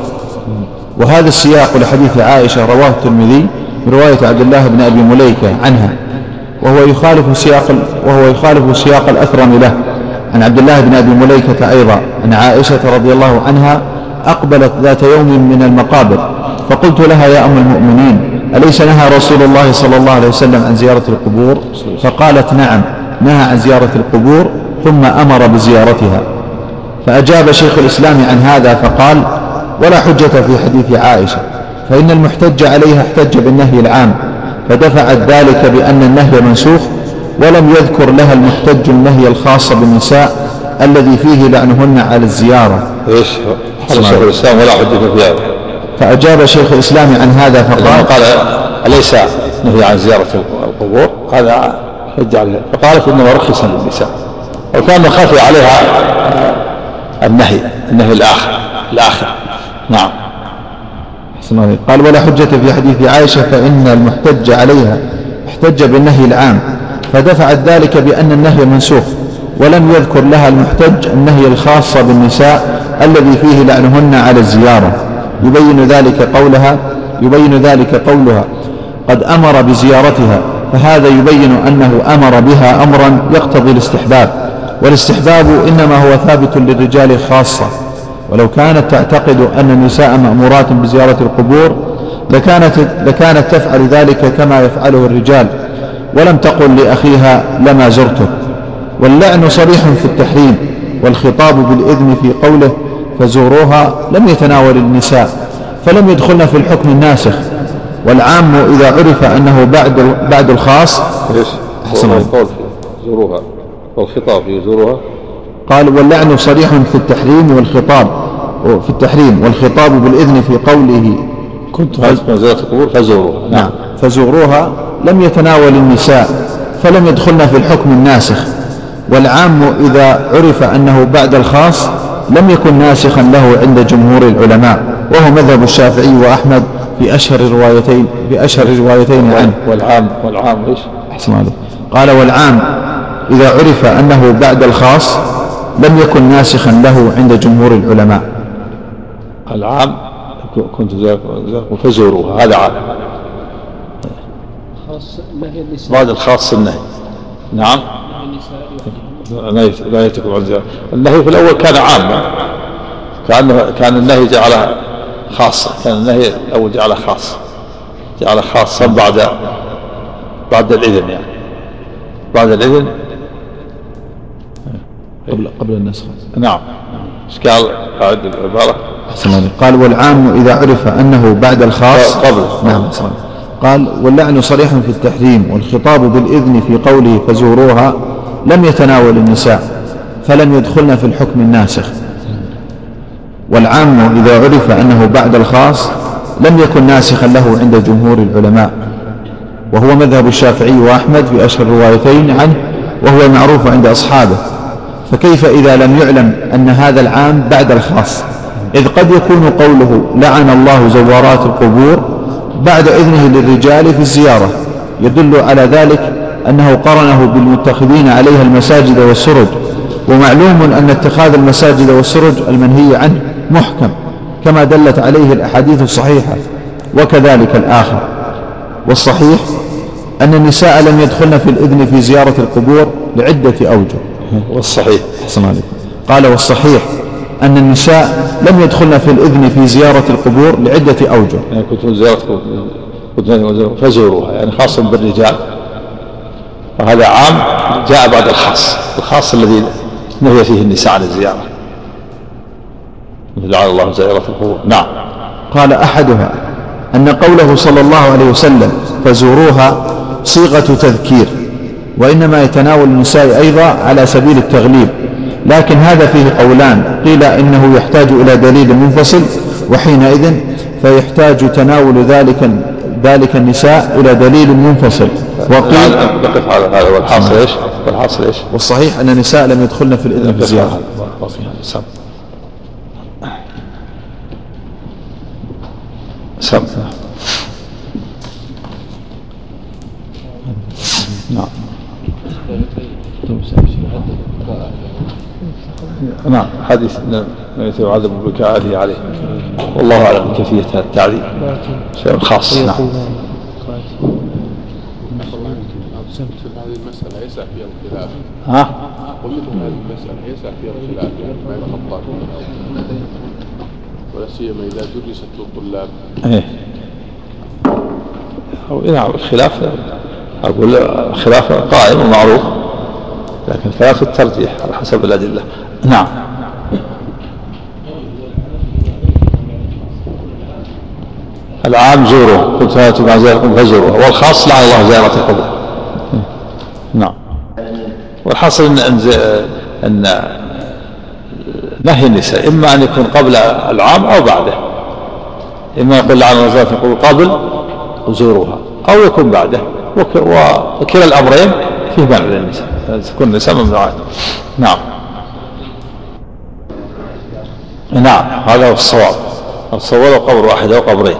وهذا السياق لحديث عائشة رواه الترمذي برواية عبد الله بن أبي مليكة عنها. وهو يخالف سياق وهو يخالف سياق الأثرم له. عن عبد الله بن أبي مليكة أيضا. أن عائشة رضي الله عنها أقبلت ذات يوم من المقابر. فقلت لها يا أم المؤمنين أليس نهى رسول الله صلى الله عليه وسلم عن زيارة القبور؟ فقالت نعم نهى عن زيارة القبور ثم أمر بزيارتها. فأجاب شيخ الإسلام عن هذا فقال ولا حجة في حديث عائشة فإن المحتج عليها احتج بالنهي العام فدفعت ذلك بأن النهي منسوخ ولم يذكر لها المحتج النهي الخاص بالنساء الذي فيه لعنهن على الزيارة. إيش؟ شيخ الإسلام ولا حجة في هذا. فأجاب شيخ الإسلام عن هذا فقال قال أليس نهي عن زيارة القبور؟ هذا حج عليها فقالت إنما رخص للنساء. وكان خفي عليها النهي النهي الآخر الآخر. نعم. قال ولا حجة في حديث عائشة فإن المحتج عليها. احتج بالنهي العام. فدفعت ذلك بأن النهي منسوخ. ولم يذكر لها المحتج النهي الخاص بالنساء الذي فيه لعنهن على الزيارة. يبين ذلك قولها يبين ذلك قولها. قد أمر بزيارتها فهذا يبين أنه أمر بها أمرا يقتضي الاستحباب. والاستحباب إنما هو ثابت للرجال خاصة. ولو كانت تعتقد أن النساء مأمورات بزيارة القبور لكانت, لكانت تفعل ذلك كما يفعله الرجال. ولم تقل لأخيها لما زرته واللعن صريح في التحريم والخطاب بالإذن في قوله فزوروها لم يتناول النساء فلم يدخلن في الحكم الناسخ. والعام إذا عرف أنه بعد بعد الخاص إيش؟ زوروها. والخطاب يزورها قال واللعن صريح في التحريم والخطاب في التحريم والخطاب بالإذن في قوله. كنت القبور فزوروها. نعم. نعم. فزوروها لم يتناول النساء فلم يدخلن في الحكم الناسخ. والعام إذا عرف أنه بعد الخاص لم يكن ناسخا له عند جمهور العلماء وهو مذهب الشافعي وأحمد في أشهر الروايتين في أشهر الروايتين عنه. والعام والعام إيش؟ أحسن عليك. قال والعام إذا عرف أنه بعد الخاص لم يكن ناسخا له عند جمهور العلماء. العام كنت فزوروها هذا عام. مراد الخاص النهي. نعم. نهي- نهيتكم عن زيارة. النهي في الأول كان عاما. كان كان النهي جعله خاصة كان النهي الأول جعله خاص جعله خاصا بعد بعد الإذن يعني. بعد الإذن. قبل قبل النسخ نعم. إيش قال قاعد العبارة. قال والعام إذا عرف أنه بعد الخاص قبل. نعم أحسن. قال واللعن صريح في التحريم والخطاب بالإذن في قوله فزوروها لم يتناول النساء فلم يدخلن في الحكم الناسخ. والعام إذا عرف أنه بعد الخاص لم يكن ناسخا له عند جمهور العلماء. وهو مذهب الشافعي وأحمد في أشهر الروايتين عنه وهو المعروف عند أصحابه. فكيف إذا لم يعلم أن هذا العام بعد الخاص؟ إذ قد يكون قوله لعن الله زوارات القبور بعد إذنه للرجال في الزيارة يدل على ذلك أنه قرنه بالمتخذين عليها المساجد والسرج ومعلوم أن اتخاذ المساجد والسرج المنهي عنه محكم كما دلت عليه الأحاديث الصحيحة وكذلك الآخر. والصحيح أن النساء لم يدخلن في الإذن في زيارة القبور لعدة أوجه. والصحيح. قال والصحيح أن النساء لم يدخلن في الإذن في زيارة القبور لعدة أوجه. يعني كنت كنت فزوروها يعني خاص بالرجال. وهذا عام جاء بعد الخاص الخاص الذي نهي فيه النساء عن الزيارة. لعن الله زائرة القبور. نعم. قال أحدها أن قوله صلى الله عليه وسلم فزوروها صيغة تذكير وإنما يتناول النساء أيضا على سبيل التغليب. لكن هذا فيه قولان قيل إنه يحتاج إلى دليل منفصل وحينئذ فيحتاج تناول ذلك ذلك النساء إلى دليل منفصل. وقيل نقف على هذا. والحاصل إيش؟ والحاصل إيش؟ والصحيح أن النساء لم يدخلن في الإذن في الزيارة سم سم نعم. نعم. حديث النبي يعذب بكاء عليه. والله أعلم بكيفيه هذا التعذيب. شيء خاص. نعم هذه المسألة يسع فيها الخلاف ها؟ هذه المسألة يسع فيها الخلاف يعني بين الخطاب ولا سيما إذا درست للطلاب إيه. أو نعم الخلاف أقول خلاف قائم ومعروف لكن خلاف الترجيح على حسب الأدلة. نعم. العام زوره. قلت هاتوا مع زياركم فزوروها والخاص لعن الله زيارة القبور نعم. والحاصل ان إن, نهي النساء إما أن يكون قبل العام أو بعده. إما يقول لعن الله القبور قبل زوروها أو يكون بعده. وك- وكلا الأمرين فيه منع للنساء تكون النساء ممنوعات نعم. نعم هذا هو الصواب. الصواب قبر واحد أو قبرين.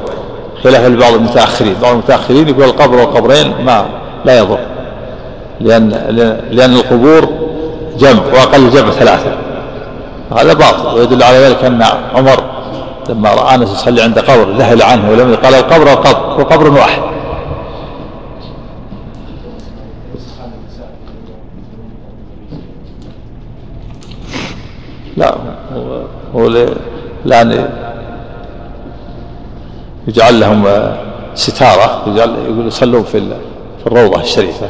خلاف لبعض المتأخرين. بعض المتأخرين يقول القبر والقبرين ما لا يضر. لأن لأن القبور جمع وأقل جمع ثلاثة. هذا باطل ويدل على ذلك أن عمر لما رأى أنس يصلي عند قبر ذهل عنه ولم قال القبر القبر وقبر واحد. لا هو, لأن يجعل لهم ستارة يجعل يقول يصلون في الروضة الشريفة.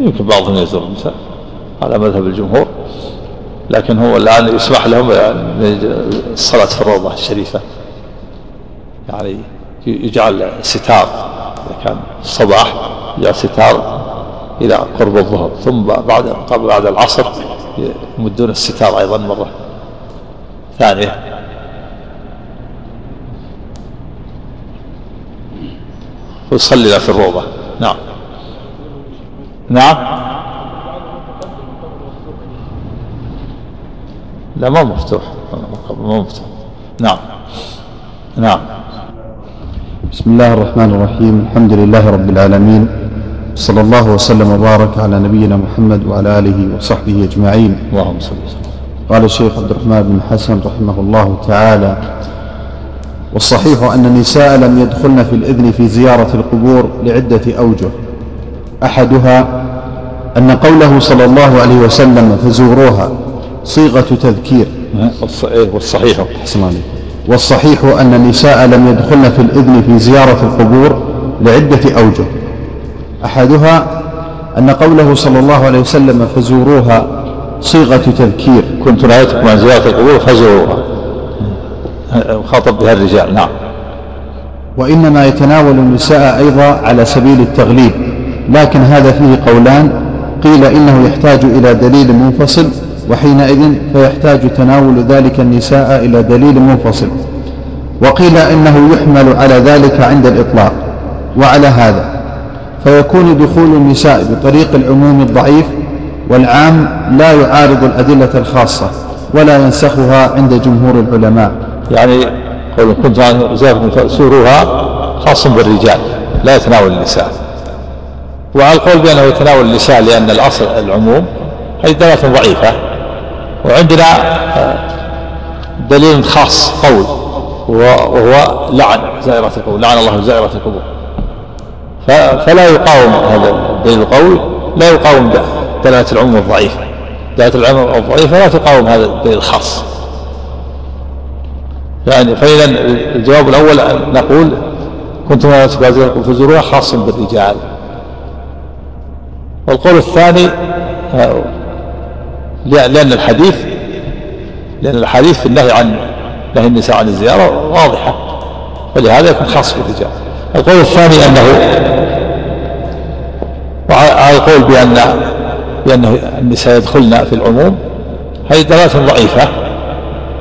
يمكن بعضهم يزور النساء على مذهب الجمهور لكن هو الآن يسمح لهم يعني الصلاة في الروضة الشريفة. يعني يجعل ستار إذا كان الصباح يجعل ستار إلى قرب الظهر ثم بعد قبل بعد العصر يمدون الستار أيضا مرة ثانية. ويصلي في الروضة. نعم. نعم. لا ما مفتوح. ما مفتوح. نعم. نعم. بسم الله الرحمن الرحيم. الحمد لله رب العالمين. صلى الله وسلم وبارك على نبينا محمد وعلى آله وصحبه أجمعين. اللهم صل وسلم. قال الشيخ عبد الرحمن بن حسن رحمه الله تعالى والصحيح أن النساء لم يدخلن في الإذن في زيارة القبور لعدة أوجه. أحدها أن قوله صلى الله عليه وسلم فزوروها صيغة تذكير. والصحيح. والصحيح أن النساء لم يدخلن في الإذن في زيارة القبور لعدة أوجه. أحدها أن قوله صلى الله عليه وسلم فزوروها صيغة تذكير. كنت نهيتكم عن زيارة القبور فزوروها. خاطب بها الرجال نعم. وإنما يتناول النساء أيضا على سبيل التغليب. لكن هذا فيه قولان. قيل إنه يحتاج إلى دليل منفصل وحينئذ فيحتاج تناول ذلك النساء إلى دليل منفصل. وقيل إنه يحمل على ذلك عند الإطلاق وعلى هذا فيكون دخول النساء بطريق العموم الضعيف والعام لا يعارض الأدلة الخاصة ولا ينسخها عند جمهور العلماء. يعني قول كنت فأسوروها خاص بالرجال لا يتناول النساء. وعلى القول بأنه يتناول النساء لأن الأصل العموم هذه دلالة ضعيفة. وعندنا آه، دليل خاص قول وهو لعن زائرة القبور لعن الله زائرة القبور. فلا يقاوم هذا الدليل القوي لا يقاوم دلالة العموم الضعيفة. دلالة العموم الضعيفة لا تقاوم هذا الدليل الخاص. يعني فإذا الجواب الأول نقول كنتم فزوروها خاص بالرجال. والقول الثاني آه، لأن الحديث لأن الحديث في النهي عن نهي النساء عن الزيارة واضحة فلهذا يكون خاص بالرجال القول الثاني أنه وعلى القول بأن بأنه النساء يدخلن في العموم هذه دلالة ضعيفة.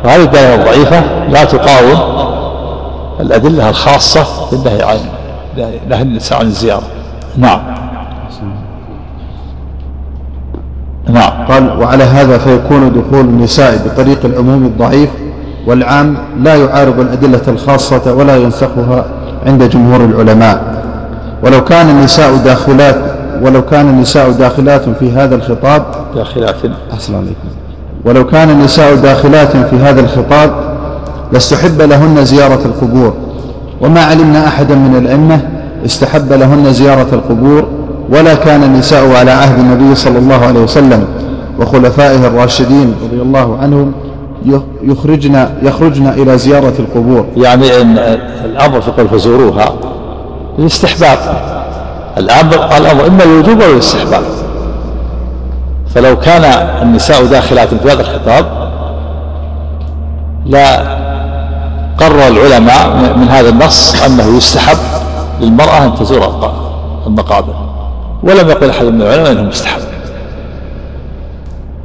وهذه الدلالة الضعيفة لا تقاوم الأدلة الخاصة بالنهي عن نهي النساء عن الزيارة. نعم. نعم. قال وعلى هذا فيكون دخول النساء بطريق العموم الضعيف والعام لا يعارض الأدلة الخاصة ولا ينسخها عند جمهور العلماء. ولو كان النساء داخلات ولو كان النساء داخلات في هذا الخطاب داخلات. أحسن عليكم. ولو كان النساء داخلات في هذا الخطاب لاستحب لهن زيارة القبور. وما علمنا أحدا من الأئمة استحب لهن زيارة القبور ولا كان النساء على عهد النبي صلى الله عليه وسلم وخلفائه الراشدين رضي الله عنهم يخرجنا يخرجنا إلى زيارة القبور. يعني إن الأمر في قول فزوروها الاستحباب. الأمر الأمر إما الوجوب أو الاستحباب. فلو كان النساء داخلات في هذا الخطاب لا قرر العلماء من هذا النص أنه يستحب للمرأة أن تزور المقابر. ولم يقل أحد من العلماء أنه مستحب.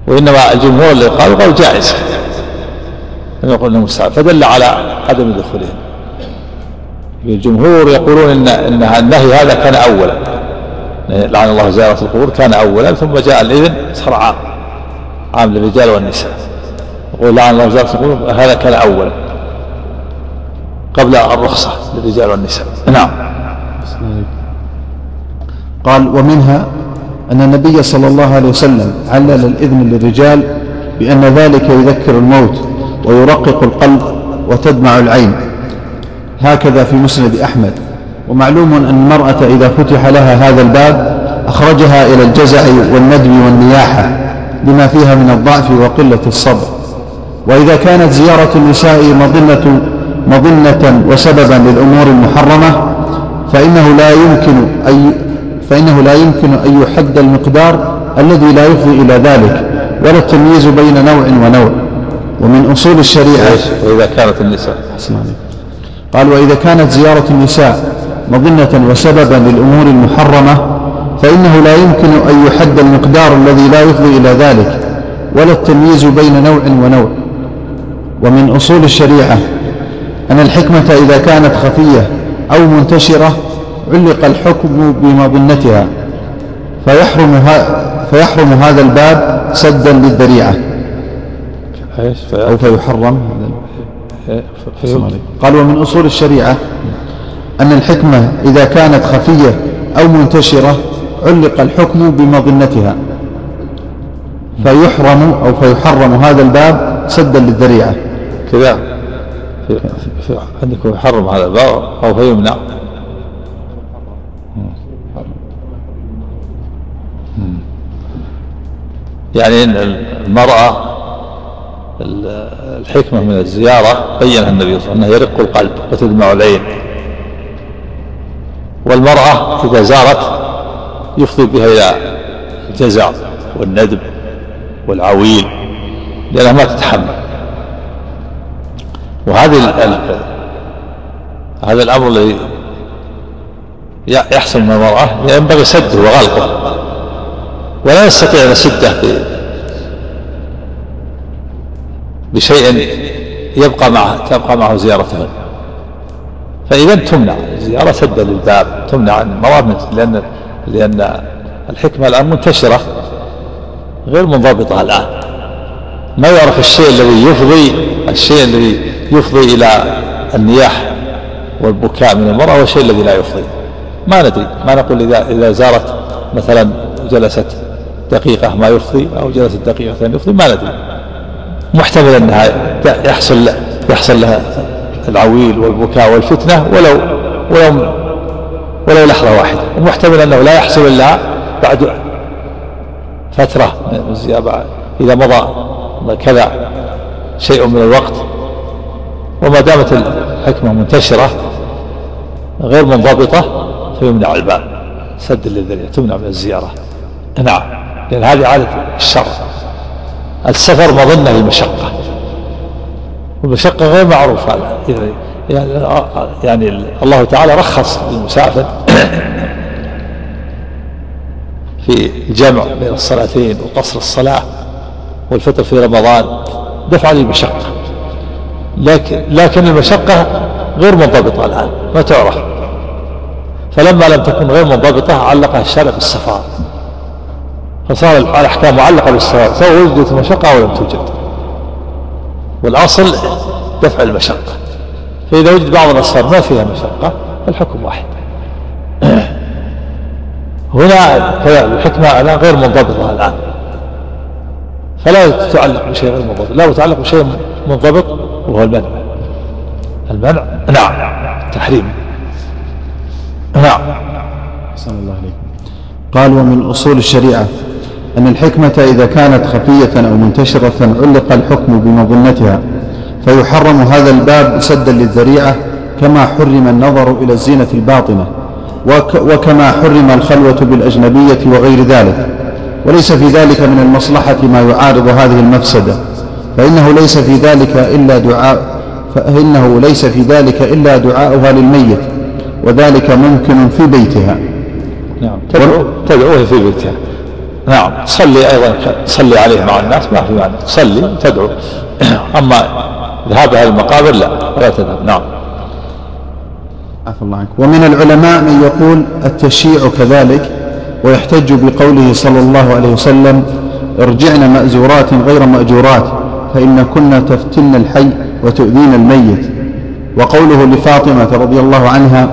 وإنما الجمهور اللي قالوا قالوا جائز. لم يقل أنه مستحب. فدل على عدم دخولهم. الجمهور يقولون إن إن النهي هذا كان أولا. لعن الله زائرة القبور كان أولا ثم جاء الإذن صار عام. عام للرجال والنساء. يقول لعن الله زائرة القبور هذا كان أولا. قبل الرخصة للرجال والنساء. نعم. قال ومنها أن النبي صلى الله عليه وسلم علل الإذن للرجال بأن ذلك يذكر الموت ويرقق القلب وتدمع العين. هكذا في مسند أحمد. ومعلوم أن المرأة إذا فتح لها هذا الباب أخرجها إلى الجزع والندب والنياحة لما فيها من الضعف وقلة الصبر. وإذا كانت زيارة النساء مظنة مظنة وسببا للأمور المحرمة فإنه لا يمكن أن فإنه لا يمكن أن يحد المقدار الذي لا يفضي إلى ذلك ولا التمييز بين نوع ونوع. ومن أصول الشريعة وإذا كانت النساء. قال وإذا كانت زيارة النساء مظنة وسببا للأمور المحرمة فإنه لا يمكن أن يحد المقدار الذي لا يفضي إلى ذلك ولا التمييز بين نوع ونوع. ومن أصول الشريعة أن الحكمة إذا كانت خفية أو منتشرة علق الحكم بمظنتها فيحرم, فيحرم هذا الباب سدا للذريعة. أو فيحرم. قال ومن أصول الشريعة أن الحكمة إذا كانت خفية أو منتشرة علق الحكم بمظنتها. فيحرم أو فيحرم هذا الباب سدا للذريعة. كذا. عندكم يحرم هذا الباب أو فيمنع. يعني إن المرأة الحكمة من الزيارة بينها النبي صلى الله عليه وسلم أنه يرق القلب وتدمع العين. والمرأة إذا زارت يفضي بها إلى الجزع والندب والعويل لأنها ما تتحمل. وهذه هذا الأمر الذي يحصل من المرأة ينبغي سده وغلقه. ولا نستطيع أن نسده بشيء يبقى معه تبقى معه زيارته. فإذا تمنع الزيارة سدا للباب تمنع عن لأن لأن الحكمة الآن منتشرة غير منضبطة الآن. ما يعرف الشيء الذي يفضي الشيء الذي يفضي إلى النياح والبكاء من المرأة والشيء الذي لا يفضي. ما ندري ما نقول إذا إذا زارت مثلا جلست دقيقة ما يفضي أو جلست دقيقة يفضي ما ندري. محتمل أنها يحصل يحصل لها العويل والبكاء والفتنة ولو ولو ولو لحظة واحدة. ومحتمل أنه لا يحصل إلا بعد فترة إذا مضى كذا شيء من الوقت. وما دامت الحكمة منتشرة غير منضبطة فيمنع الباب سد للذريعة تمنع من الزيارة. نعم. لأن هذه عادة الشر السفر مظنة المشقة والمشقة غير معروفة. يعني الله تعالى رخص للمسافر في الجمع بين الصلاتين وقصر الصلاة والفطر في رمضان. دفعا للمشقة. لكن لكن المشقة غير منضبطة الآن. ما تعرف. فلما لم تكن غير منضبطة علقها الشارع بالسفارة. فصار الأحكام معلقة بالسفارة سواء وجدت المشقة أو لم توجد. والأصل دفع المشقة. فإذا وجد بعض الأسفار ما فيها مشقة فالحكم واحد. هنا الحكمة الآن غير منضبطة الآن. فلا تتعلق بشيء غير منضبط. لا تتعلق بشيء منضبط وهو المنع. المنع نعم. تحريم. نعم. أحسن الله عليكم قال ومن أصول الشريعة أن الحكمة إذا كانت خفية أو منتشرة علق الحكم بمظنتها فيحرم هذا الباب سدا للذريعة كما حرم النظر إلى الزينة الباطنة وكما حرم الخلوة بالأجنبية وغير ذلك. وليس في ذلك من المصلحة ما يعارض هذه المفسدة فإنه ليس في ذلك إلا دعاء فإنه ليس في ذلك إلا دعاؤها للميت وذلك ممكن في بيتها. نعم. تدعو تدعوه في بيتها. نعم. تصلي أيضا تصلي عليه مع الناس ما في معنى تصلي تدعو. أما ذهابها المقابر لا لا تذهب. نعم. عفى الله عنك. ومن العلماء من يقول التشييع كذلك ويحتج بقوله صلى الله عليه وسلم ارجعن مأزورات غير مأجورات فإن كنا تفتن الحي وتؤذين الميت. وقوله لفاطمة رضي الله عنها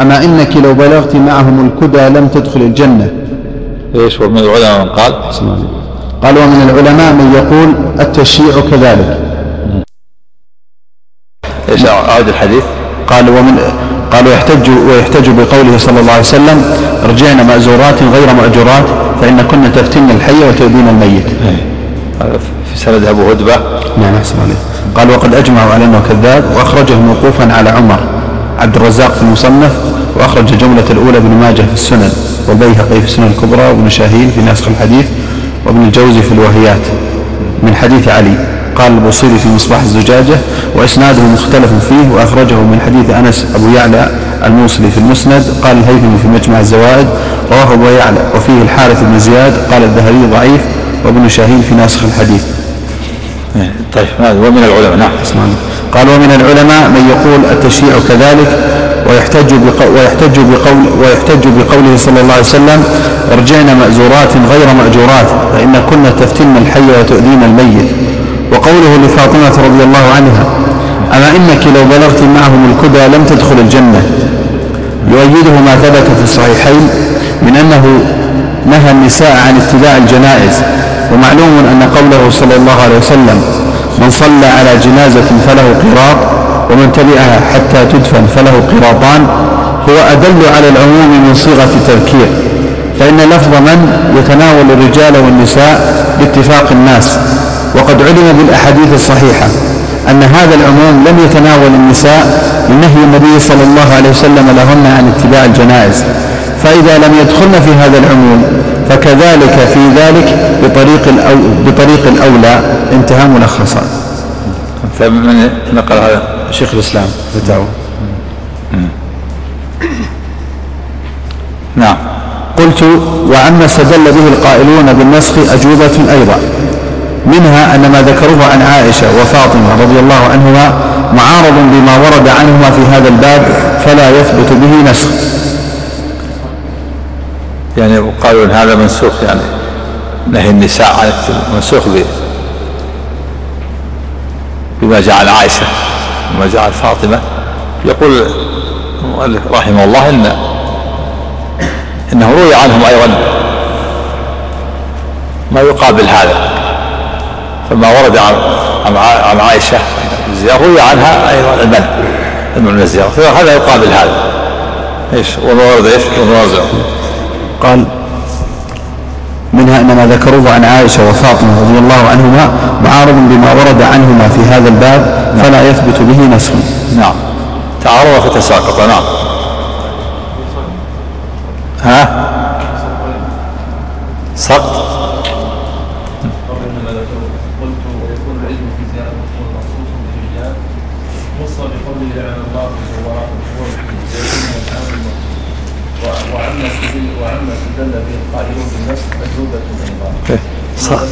أما إنك لو بلغت معهم الكدى لم تدخل الجنة. إيش ومن العلماء من قال؟ قال ومن العلماء من يقول التشييع كذلك. إيش أعد الحديث؟ قال ومن قال ويحتج ويحتج بقوله صلى الله عليه وسلم ارجعن مأزورات غير مأجورات فإن كنا تفتن الحي وتؤذين الميت. في سند أبو هدبة. نعم أحسن عليه قال وقد أجمعوا على أنه كذاب وأخرجه موقوفا على عمر. عبد الرزاق في المصنف وأخرج جملة الأولى ابن ماجه في السنن والبيهقي في السنن الكبرى وابن شاهين في ناسخ الحديث وابن الجوزي في الوهيات من حديث علي. قال البوصيري في مصباح الزجاجة وإسناده مختلف فيه وأخرجه من حديث أنس أبو يعلى الموصلي في المسند. قال الهيثمي في مجمع الزوائد رواه أبو يعلى. وفيه الحارث بن زياد. قال الذهبي ضعيف وابن شاهين في ناسخ الحديث. طيب ومن العلماء. نعم. قال ومن العلماء من يقول التشريع كذلك ويحتج ويحتج بقول ويحتج بقوله صلى الله عليه وسلم ارجعن مأزورات غير مأجورات فإن كنا تفتن الحي وتؤذين الميت. وقوله لفاطمة رضي الله عنها أما إنك لو بلغت معهم الكدى لم تدخل الجنة. يؤيده ما ثبت في الصحيحين من أنه نهى النساء عن اتباع الجنائز ومعلوم أن قوله صلى الله عليه وسلم من صلى على جنازة فله قراط ومن تبعها حتى تدفن فله قراطان هو أدل على العموم من صيغة التذكير فإن لفظ من يتناول الرجال والنساء باتفاق الناس وقد علم بالأحاديث الصحيحة أن هذا العموم لم يتناول النساء لنهي النبي صلى الله عليه وسلم لهن عن اتباع الجنائز فإذا لم يدخلن في هذا العموم فكذلك في ذلك بطريق الأو بطريق الأولى انتهى ملخصا. فمن نقل هذا؟ شيخ الإسلام فتاوى. نعم. قلت وعما استدل به القائلون بالنسخ أجوبة أيضا منها أن ما ذكروه عن عائشة وفاطمة رضي الله عنهما معارض بما ورد عنهما في هذا الباب فلا يثبت به نسخ يعني قالوا هذا منسوخ يعني نهي النساء عن منسوخ بما جعل عائشة وما جعل فاطمة يقول المؤلف رحمه الله إن إنه روي عنهم أيضا ما يقابل هذا فما ورد عن عن عائشة الزيارة روي عنها أيضا المنع المنع من الزيارة فهذا يقابل هذا. إيش؟ وما ورد إيش؟ وما قال أن ما ذكروه عن عائشة وفاطمة رضي الله عنهما معارض بما ورد عنهما في هذا الباب فلا يثبت به نسخ. نعم. تعارض فتساقط. نعم. ها؟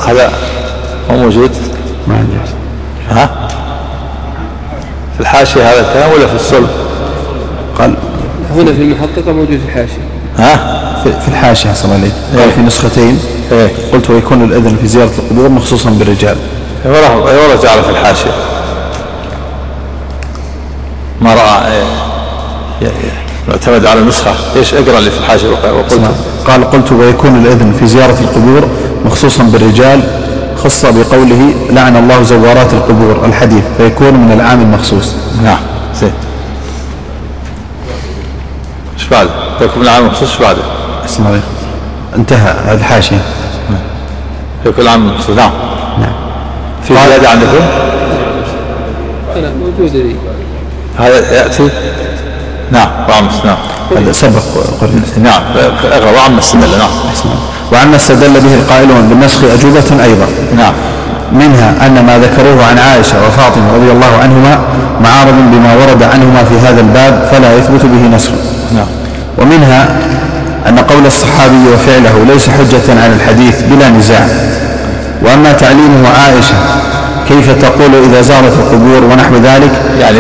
هذا هو موجود؟ ما عندي. ها؟ في الحاشية هذا الكلام ولا في الصلب؟ قال. هنا في المحققة موجود في الحاشية. ها؟ في الحاشية الله عليه قال في نسختين. إيه؟ قلت ويكون الإذن في زيارة القبور مخصوصا بالرجال. ولا ولا جعل في الحاشية. ما رأى إيه. معتمد على النسخة. إيش أقرأ اللي في الحاشية وقلت. قال قلت ويكون الإذن في زيارة القبور مخصوصا بالرجال خص بقوله لعن الله زوارات القبور الحديث فيكون من العام المخصوص. نعم زين. إيش بعد؟ فيكون من العام المخصوص إيش بعده؟ اسمع. انتهى هذه الحاشية. فيكون العام المخصوص نعم. نعم. في زيادة عندكم؟ لا موجودة هذا يأتي؟ نعم. وعم نعم. هذا سبق قلنا نعم. اقرأ. وعم استدل. نعم. وعما استدل به القائلون بالنسخ أجوبة أيضا. نعم. منها أن ما ذكروه عن عائشة وفاطمة رضي الله عنهما معارض بما ورد عنهما في هذا الباب فلا يثبت به نسخ. نعم. ومنها أن قول الصحابي وفعله ليس حجة على الحديث بلا نزاع. وأما تعليمه عائشة كيف تقول إذا زارت القبور ونحو ذلك؟ يعني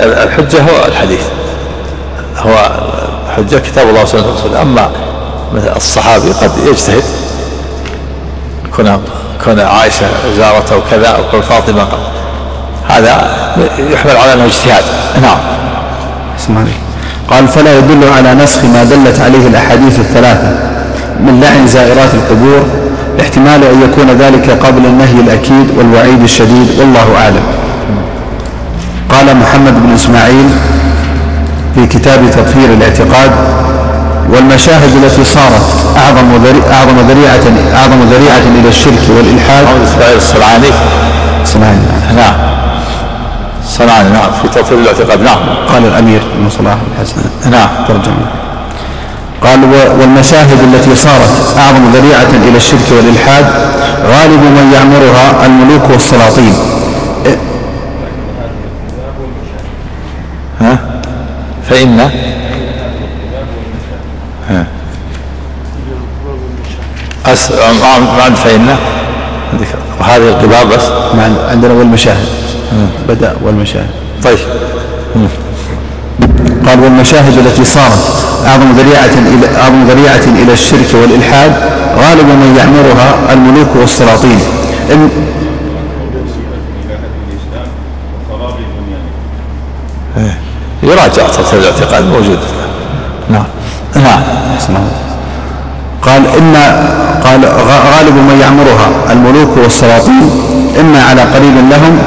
الحجة هو الحديث. هو حجة كتاب الله وسنة رسوله أما مثل الصحابي قد يجتهد كون كون عائشة زارته وكذا كون فاطمة هذا يحمل على أنه اجتهاد. نعم. اسمع قال فلا يدل على نسخ ما دلت عليه الأحاديث الثلاثة من لعن زائرات القبور احتمال أن يكون ذلك قبل النهي الأكيد والوعيد الشديد والله أعلم. قال محمد بن إسماعيل في كتاب تطهير الاعتقاد والمشاهد التي صارت أعظم أعظم ذريعة أعظم ذريعة إلى الشرك والإلحاد. الصنعاني صنعاني نعم. صنعاني نعم. في تطهير الاعتقاد. نعم. قال الأمير بن صلاح الحسن. نعم. ترجمة. قال والمشاهد التي صارت أعظم ذريعة إلى الشرك والإلحاد غالب من يعمرها الملوك والسلاطين. فإن أس... ما عند فإن وهذه القباب بس. ما عندنا والمشاهد. بدأ والمشاهد. طيب. قال والمشاهد التي صارت أعظم ذريعة إلى أعظم ذريعة إلى الشرك والإلحاد غالب من يعمرها الملوك والسلاطين. يراجع تطهير الاعتقاد موجود. نعم. نعم. قال إن قال غالب من يعمرها الملوك والسلاطين إما على قريب لهم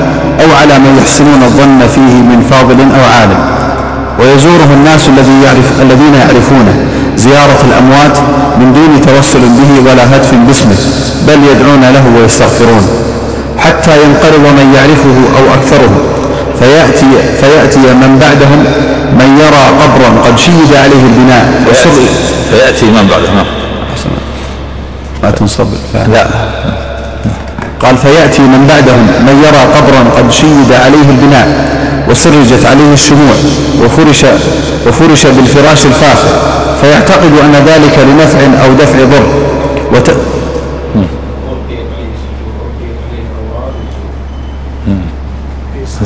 أو على من يحسنون الظن فيه من فاضل أو عالم. ويزوره الناس الذي يعرف الذين يعرفونه زيارة الأموات من دون توسل به ولا هتف باسمه بل يدعون له ويستغفرون. حتى ينقرض من يعرفه أو أكثره. فيأتي, فيأتي من بعدهم من يرى قبرا قد شيد عليه البناء. وسر فيأتي من بعدهم. نعم. ما تنصب لا. قال فيأتي من بعدهم من يرى قبرا قد شيد عليه البناء. وسرجت عليه الشموع. وفرش, وفرش بالفراش الفاخر. فيعتقد أن ذلك لنفع أو دفع ضر.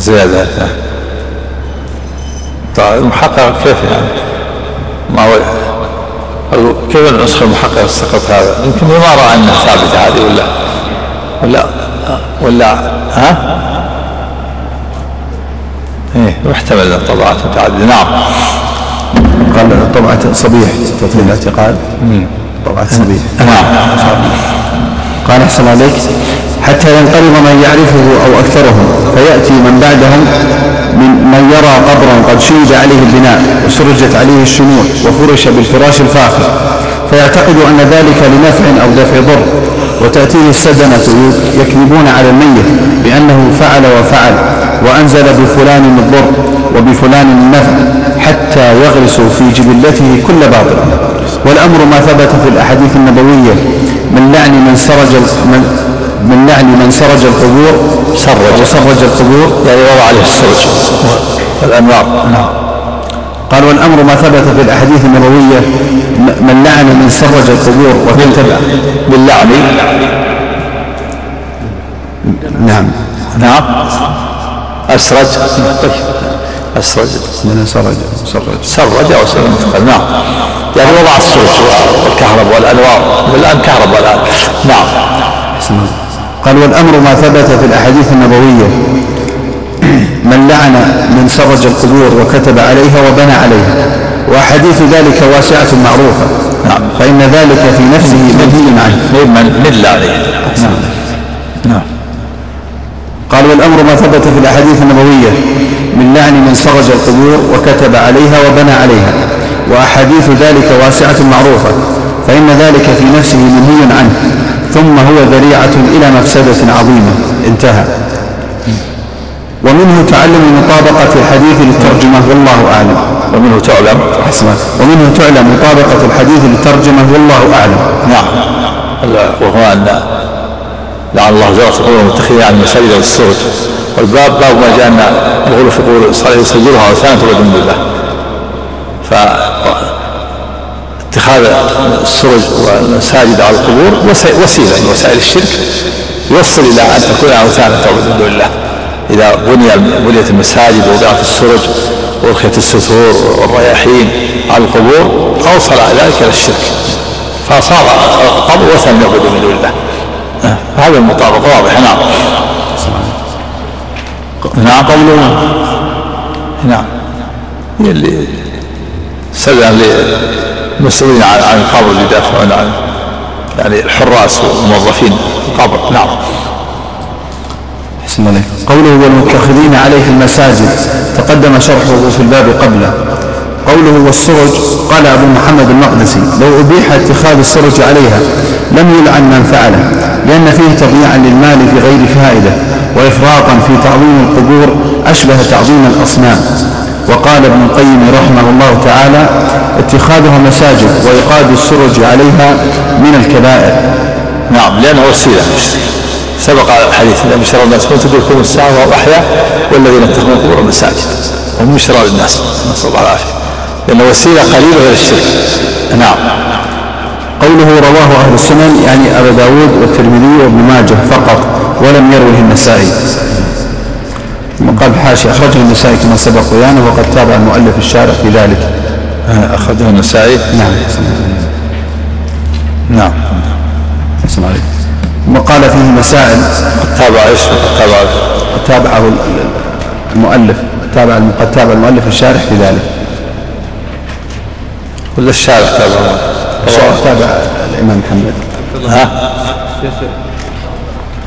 زيادة. طيب المحقق كيف يعني؟ ما هو كيف النسخة المحققة سقط هذا؟ يمكن ما رأى أنها ثابتة هذه ولا ولا ولا ها؟ إيه محتمل الطبعات متعددة نعم. قال طبعة صبيح تطويل الاعتقاد. طبعة صبيح. نعم. قال أحسن عليك. حتى ينقرض من يعرفه أو أكثرهم فيأتي من بعدهم من, من يرى قبرا قد شيد عليه البناء وسرجت عليه الشموع وفرش بالفراش الفاخر. فيعتقد أن ذلك لنفع أو دفع ضر. وتأتيه السدنة يكذبون على الميت بأنه فعل وفعل وأنزل بفلان الضر وبفلان النفع حتى يغرسوا في جبلته كل باطل. والأمر ما ثبت في الأحاديث النبوية من لعن من سرج من من لعن من سرج القبور سرج. وسرج القبور يعني وضع عليه السرج. والأنوار. نعم قال والأمر ما ثبت في الأحاديث النبوية من لعن من سرج القبور وكتب باللعن نعم. نعم. أسرج. أسرج. من سرج. سرج. سرج أو سرج نعم. يعني وضع السرج والكهرب والأنوار. والآن كهرب والآن. نعم. قال والأمر ما ثبت في الأحاديث النبوية. من لعن من سرج القبور وكتب عليها وبنى عليها. وأحاديث ذلك واسعة معروفة. نعم. فإن ذلك في نفسه منهي عنه. من من لعنه نعم. نعم. قال والأمر ما ثبت في الأحاديث النبوية. من لعن من سرج القبور وكتب عليها وبنى عليها. وأحاديث ذلك واسعة معروفة. فإن ذلك في نفسه منهي عنه. ثم هو ذريعة إلى مفسدة عظيمة. انتهى. ومنه تعلم مطابقة الحديث للترجمة والله أعلم. ومنه تعلم. حسنا ومنه تعلم مطابقة الحديث للترجمة والله أعلم. نعم. وهو أن لعن الله زوجة القبور المتخذين عن المساجد والسرج والباب باب ما جاء أن الغلو في قبور الصالحين يسجلها وثانية تعبد بالله. ف اتخاذ السرج والمساجد على القبور وسيلة من وسائل الشرك يوصل إلى أن تكون أوثانا تعبد من دون الله. إذا بني بنيت المساجد ووضعت السرج وألقيت الستور والرياحين على القبور أوصل ذلك إلى الشرك. فصار القبر وثن يعبد من دون الله. هذا المطابقه واضحه نعم. نعم. قوله نعم. هي اللي سلم مسؤولين عن القبر اللي يدافعون عن يعني الحراس والموظفين القبر نعم. حسن الله قوله والمتخذين عليه المساجد. تقدم شرحه في الباب قبله. قوله والسرج قال أبو محمد المقدسي لو أبيح اتخاذ السرج عليها لم يلعن من فعله لأن فيه تضييعا للمال في غير فائدة وإفراطا في تعظيم القبور أشبه تعظيم الأصنام. وقال ابن القيم رحمه الله تعالى اتخاذها مساجد وإيقاد السرج عليها من الكبائر. نعم لأنه وسيلة. سبق الحديث النبي صلى الله عليه وسلم تدركهم الساعة وهم أحياء والذين اتخذوا قبور المساجد. هم من شرار الناس نسأل الله العافية. لأنه وسيلة قليلة غير الشرك. نعم. قوله رواه أهل السنن يعني أبا داود والترمذي وابن ماجه فقط ولم يروه النسائي. قال الحاشي أخرجه النسائي كما سبق بيانه وقد تابع المؤلف الشارع في ذلك. أخرجه النسائي. نعم. نعم. حسن عليك وقال فيه مسائل؟ قد تابع إيش؟ قد تابع. قد تابعه المؤلف. تابع قد تابع المؤلف الشارح في ذلك. ولا الشارح تابع الشارح تابع الإمام محمد. ها؟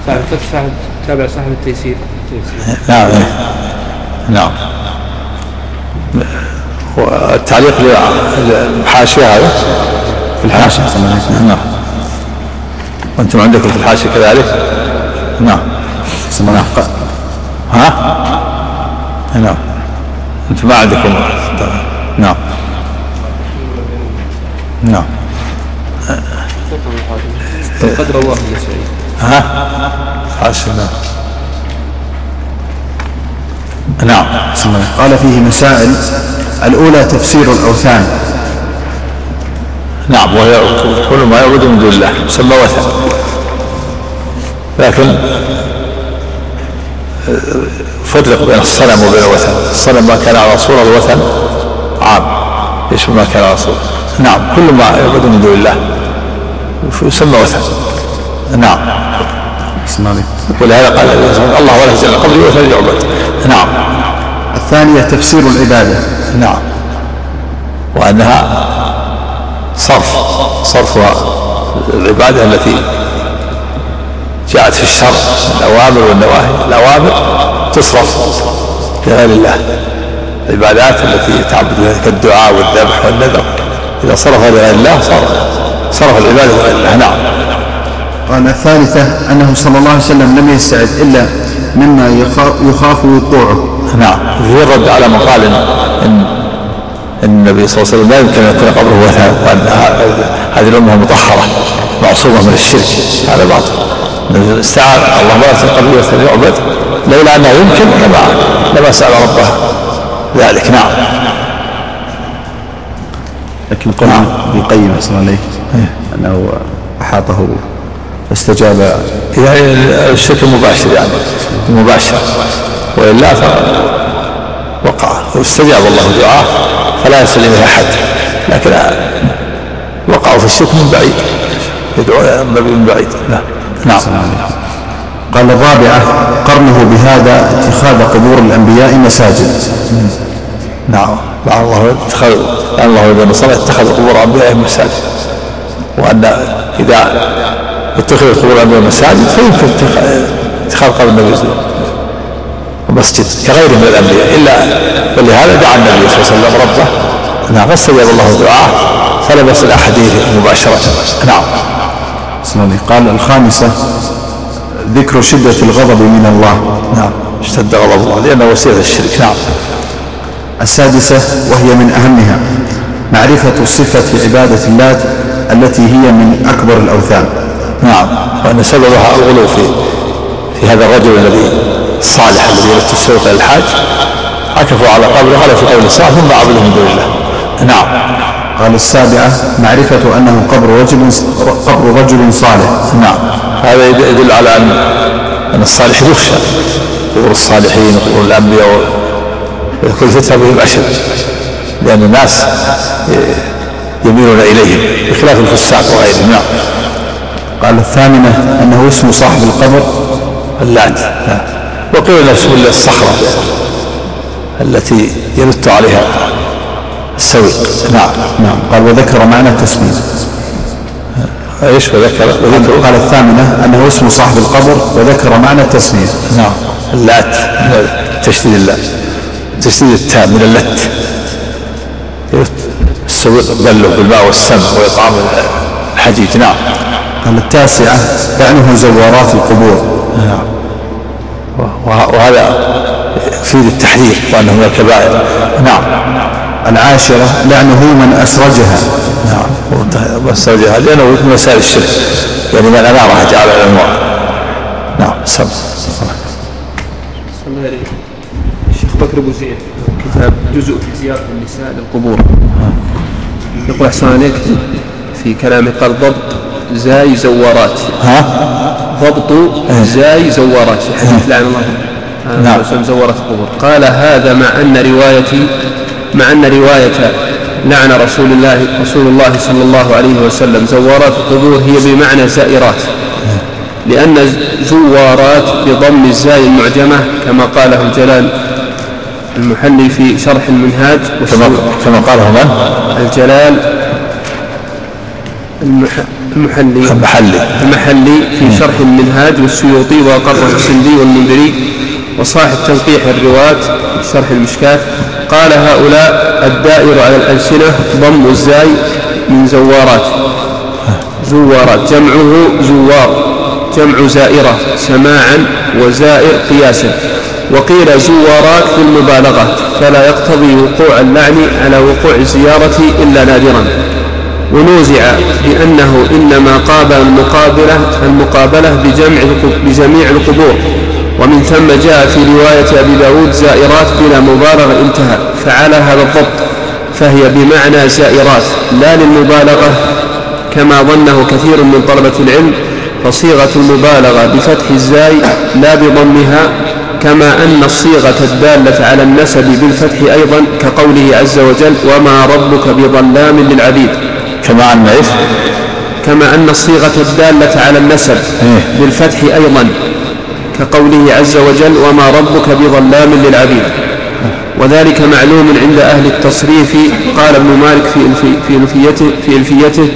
صاحب تابع صاحب التيسير. نعم. نعم. والتعليق للحاشية هذا في الحاشية. نعم. وأنتم عندكم في الحاشية كذلك؟ نعم. نعم. ها؟ نعم. أنتم ما عندكم. نعم. نعم. قد رواه النسائي ها؟ نعم نعم. قال فيه مسائل. الأولى تفسير الأوثان. نعم وهي كل ما يعبد من دون الله يسمى وثن. لكن فرق بين الصنم وبين الوثن. الصنم ما كان على صورة الوثن عام. يشمل ما كان على صورة؟ نعم كل ما يعبد من دون الله يسمى وثن. نعم. ولهذا قال الله ولا يجعل قبلي وثن يعبد نعم. الثانية تفسير العبادة. نعم. وأنها صرف. صرف العبادة التي جاءت في الشرع الأوامر والنواهي. الأوامر تصرف لغير الله. العبادات التي تعبد بها كالدعاء والذبح والنذر. إذا صرف لغير الله صار صرف العبادة لغير الله. نعم. قال الثالثة أنه صلى الله عليه وسلم لم يستعد إلا مما يخاف وقوعه. نعم. في الرد على من قال إن النبي صلى الله عليه وسلم لا يمكن أن يكون قبره وثن وان هذه الأمة مطهرة معصومة من الشرك. هذا باطل. استعان. اللهم لا قبره وثن يعبد لولا أنه يمكن لما لما سأل ربه ذلك. نعم. لكن قول نعم. ابن القيم احسن عليه إيه. أنه احاطه فاستجاب يعني الشرك المباشر يعني. المباشر. وإلا وقع. واستجاب الله دعاه. فلا يصل اليه أحد. لكن وقعوا في الشرك من بعيد. يدعو النبي من بعيد. نعم. نعم. قال الرابعة قرنه بهذا اتخاذ قبور الأنبياء مساجد. نعم. لعل الله اتخذ لعل الله إذا نصر اتخذ قبور أنبياء مساجد. وأن إذا اتخذ قبور الأنبياء مساجد فيمكن اتخاذ قبر النبي مسجد كغيره من الأنبياء. إلا ولهذا دعا النبي صلى الله عليه وسلم ربه. نعم فاستجاب الله دعاه. فلم يصل احاديث مباشرة. نعم. قال الخامسة ذكر شدة الغضب من الله. نعم. اشتد غضب الله لأنه وسيلة الشرك نعم. السادسة وهي من أهمها معرفة صفة عبادة اللات التي هي من أكبر الأوثان. نعم وأن سببها الغلو في في هذا الرجل الذي الصالح الذي يلت السوق إلى الحاج. عكفوا على قبره قال في قول الصالح ثم عبدوا من دون الله. نعم. قال السابعة معرفة أنه قبر رجل قبر رجل صالح. نعم. هذا يدل على أن أن الصالح يخشى. قبور الصالحين وقبور الأنبياء ويكون فتنة بهم أشد. لأن الناس يميلون إليهم بخلاف الفساق وغيرهم. نعم. قال الثامنة أنه اسم صاحب القبر اللات وقيل الا الصخرة التي ينت عليها السويق. نعم نعم. قال وذكر معنى التسمية. إيش وذكر؟ وذكر. قال الثامنة أنه اسم صاحب القبر وذكر معنى التسمية. نعم. اللات تشديد اللات. تشديد التاء من اللت السويق بله بالماء والسمع واطعام الحديد. نعم. قال التاسعة لعنه زوارات القبور. نعم. وهذا يفيد التحذير وأنه من الكبائر. نعم. العاشرة لعنه من أسرجها. نعم. أسرجها لأنه من مسائل الشرك. يعني من أنارها جعل الأنوار نعم سم. الشيخ بكر أبو زيد كتاب جزء في زيارة النساء للقبور. يقول أحسن عليك في كلامه قال ضبط زاي زوارات. ها؟ ضبط زاي زوارات. في حديث لعن الله نعم. زورت القبور. قال هذا مع أن روايتي مع أن رواية لعن رسول الله رسول الله صلى الله عليه وسلم. زوارات القبور هي بمعنى زائرات. لأن زوارات بضم الزاي المعجمة كما قاله الجلال المحلي في شرح المنهاج كما قاله من؟ الجلال المحلي. المحلي. المحلي في شرح المنهاج والسيوطي وأقره السندي والمنذري وصاحب تنقيح الرواة شرح المشكاة قال هؤلاء الدائر على الألسنة ضم الزاي من زوارات. زوارات. جمعه زوار. جمع زائرة. سماعا وزائر قياسا. وقيل زوارات للمبالغة فلا يقتضي وقوع اللعن على وقوع الزيارة إلا نادرا. ونوزع بأنه إنما قابل المقابلة المقابلة بجمع بجميع القبور. ومن ثم جاء في رواية أبي داود زائرات بلا مبالغة انتهى فعلى هذا الضبط فهي بمعنى زائرات لا للمبالغة كما ظنه كثير من طلبة العلم فصيغة المبالغة بفتح الزاي لا بضمها كما أن الصيغة الدالة على النسب بالفتح أيضا كقوله عز وجل وما ربك بظلام للعبيد كما أن إيش؟ كما أن الصيغة الدالة على النسب إيه. بالفتح أيضا كقوله عز وجل وما ربك بظلام للعبيد وذلك معلوم عند أهل التصريف قال ابن مالك في في ألفيته في ألفيته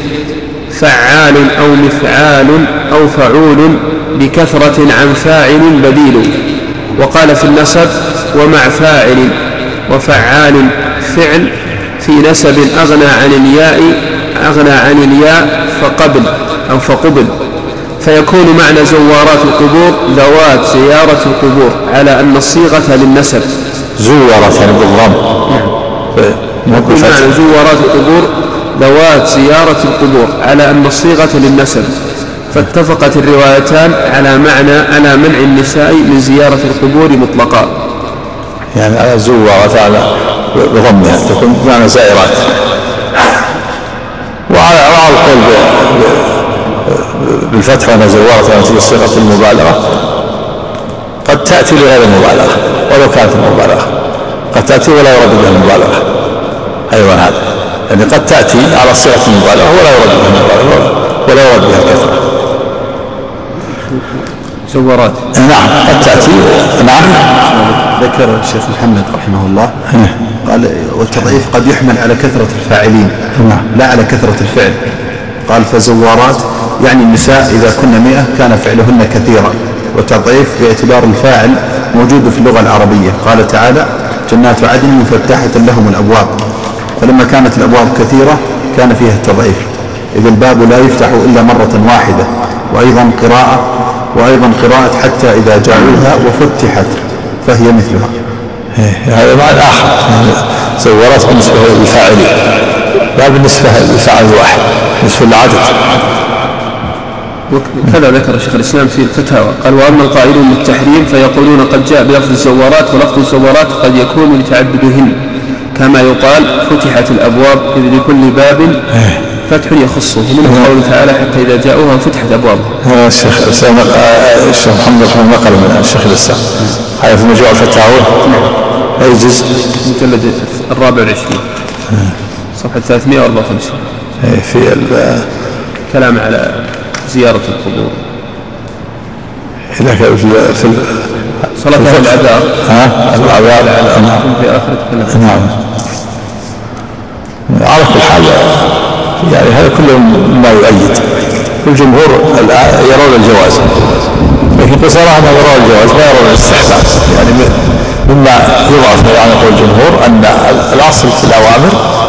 فعال أو مفعال أو فعول بكثرة عن فاعل بديل وقال في النسب ومع فاعل وفعال فعل في نسب أغنى عن الياء أغنى عن الياء فقبل أو فقبل. فيكون معنى زوارات القبور ذوات زيارة القبور على أن الصيغة للنسب. زورت يعني بالضم. يكون معنى زوارات القبور ذوات زيارة القبور على أن الصيغة للنسب. فاتفقت الروايتان على معنى على منع النساء من زيارة القبور مطلقا. يعني على زورت على بضمها تكون بمعنى زائرات. القول بالفتح وأنها زوارت وأنها صيغة المبالغة. قد تأتي لغير المبالغة ولو كانت المبالغة قد تأتي ولا يرد بها المبالغة. أيضا هذا. يعني قد تأتي على صيغة المبالغة ولا يرد بها المبالغة ولا يرد بها الكثرة. زورات نعم قد تأتي. نعم. ذكر الشيخ محمد رحمه الله. قال والتضعيف قد يحمل على كثرة الفاعلين نعم. لا على كثرة الفعل. قال فزوارات يعني النساء إذا كن مئة كان فعلهن كثيرا والتضعيف باعتبار الفاعل موجود في اللغة العربية. قال تعالى جنات عدن مفتحة لهم الأبواب. فلما كانت الأبواب كثيرة كان فيها التضعيف. إذ الباب لا يفتح إلا مرة واحدة وأيضا قراءة وأيضا قراءة حتى إذا جاءوها وفتحت فهي مثلها. إيه، هذا معنى آخر. زورات بالنسبة للفاعلين لا بالنسبة للفاعل الواحد بالنسبة للعدد. وكذا ذكر شيخ الإسلام في الفتاوى. قال وأما القائلون بالتحريم فيقولون قد جاء بلفظ الزوارات ولفظ الزوارات قد يكون لتعددهن كما يقال فتحت الأبواب إذ لكل باب إيه. فتح يخصه. منه قوله تعالى حتى إذا جاءوها فتحت ابوابها هذا الشيخ الإسلام الشيخ محمد رحمه الله نقل من الشيخ الإسلام. هذا في مجموع الفتاوى. أي جزء؟ المجلد الرابع والعشرين. صفحة 354 إيه، في كلام على زيارة القبور. كان في صلاة أهل العذاب. ها؟ العذاب. نعم. في آخر نعم. على كل حال يعني هذا كله ما يؤيد. الجمهور الآن يرون الجواز. لكن بصراحة ما يرون الجواز ما يرون الاستحباب. يعني مما يضعف عن قول الجمهور أن الأصل في الأوامر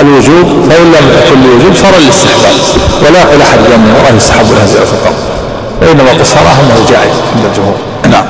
الوجوب فإن لم يكن الوجوب صار الاستحباب ولا يقول أحد من وراء يستحب لها زيارة القبر وإنما بصراحة أنه جائز عند الجمهور. نعم.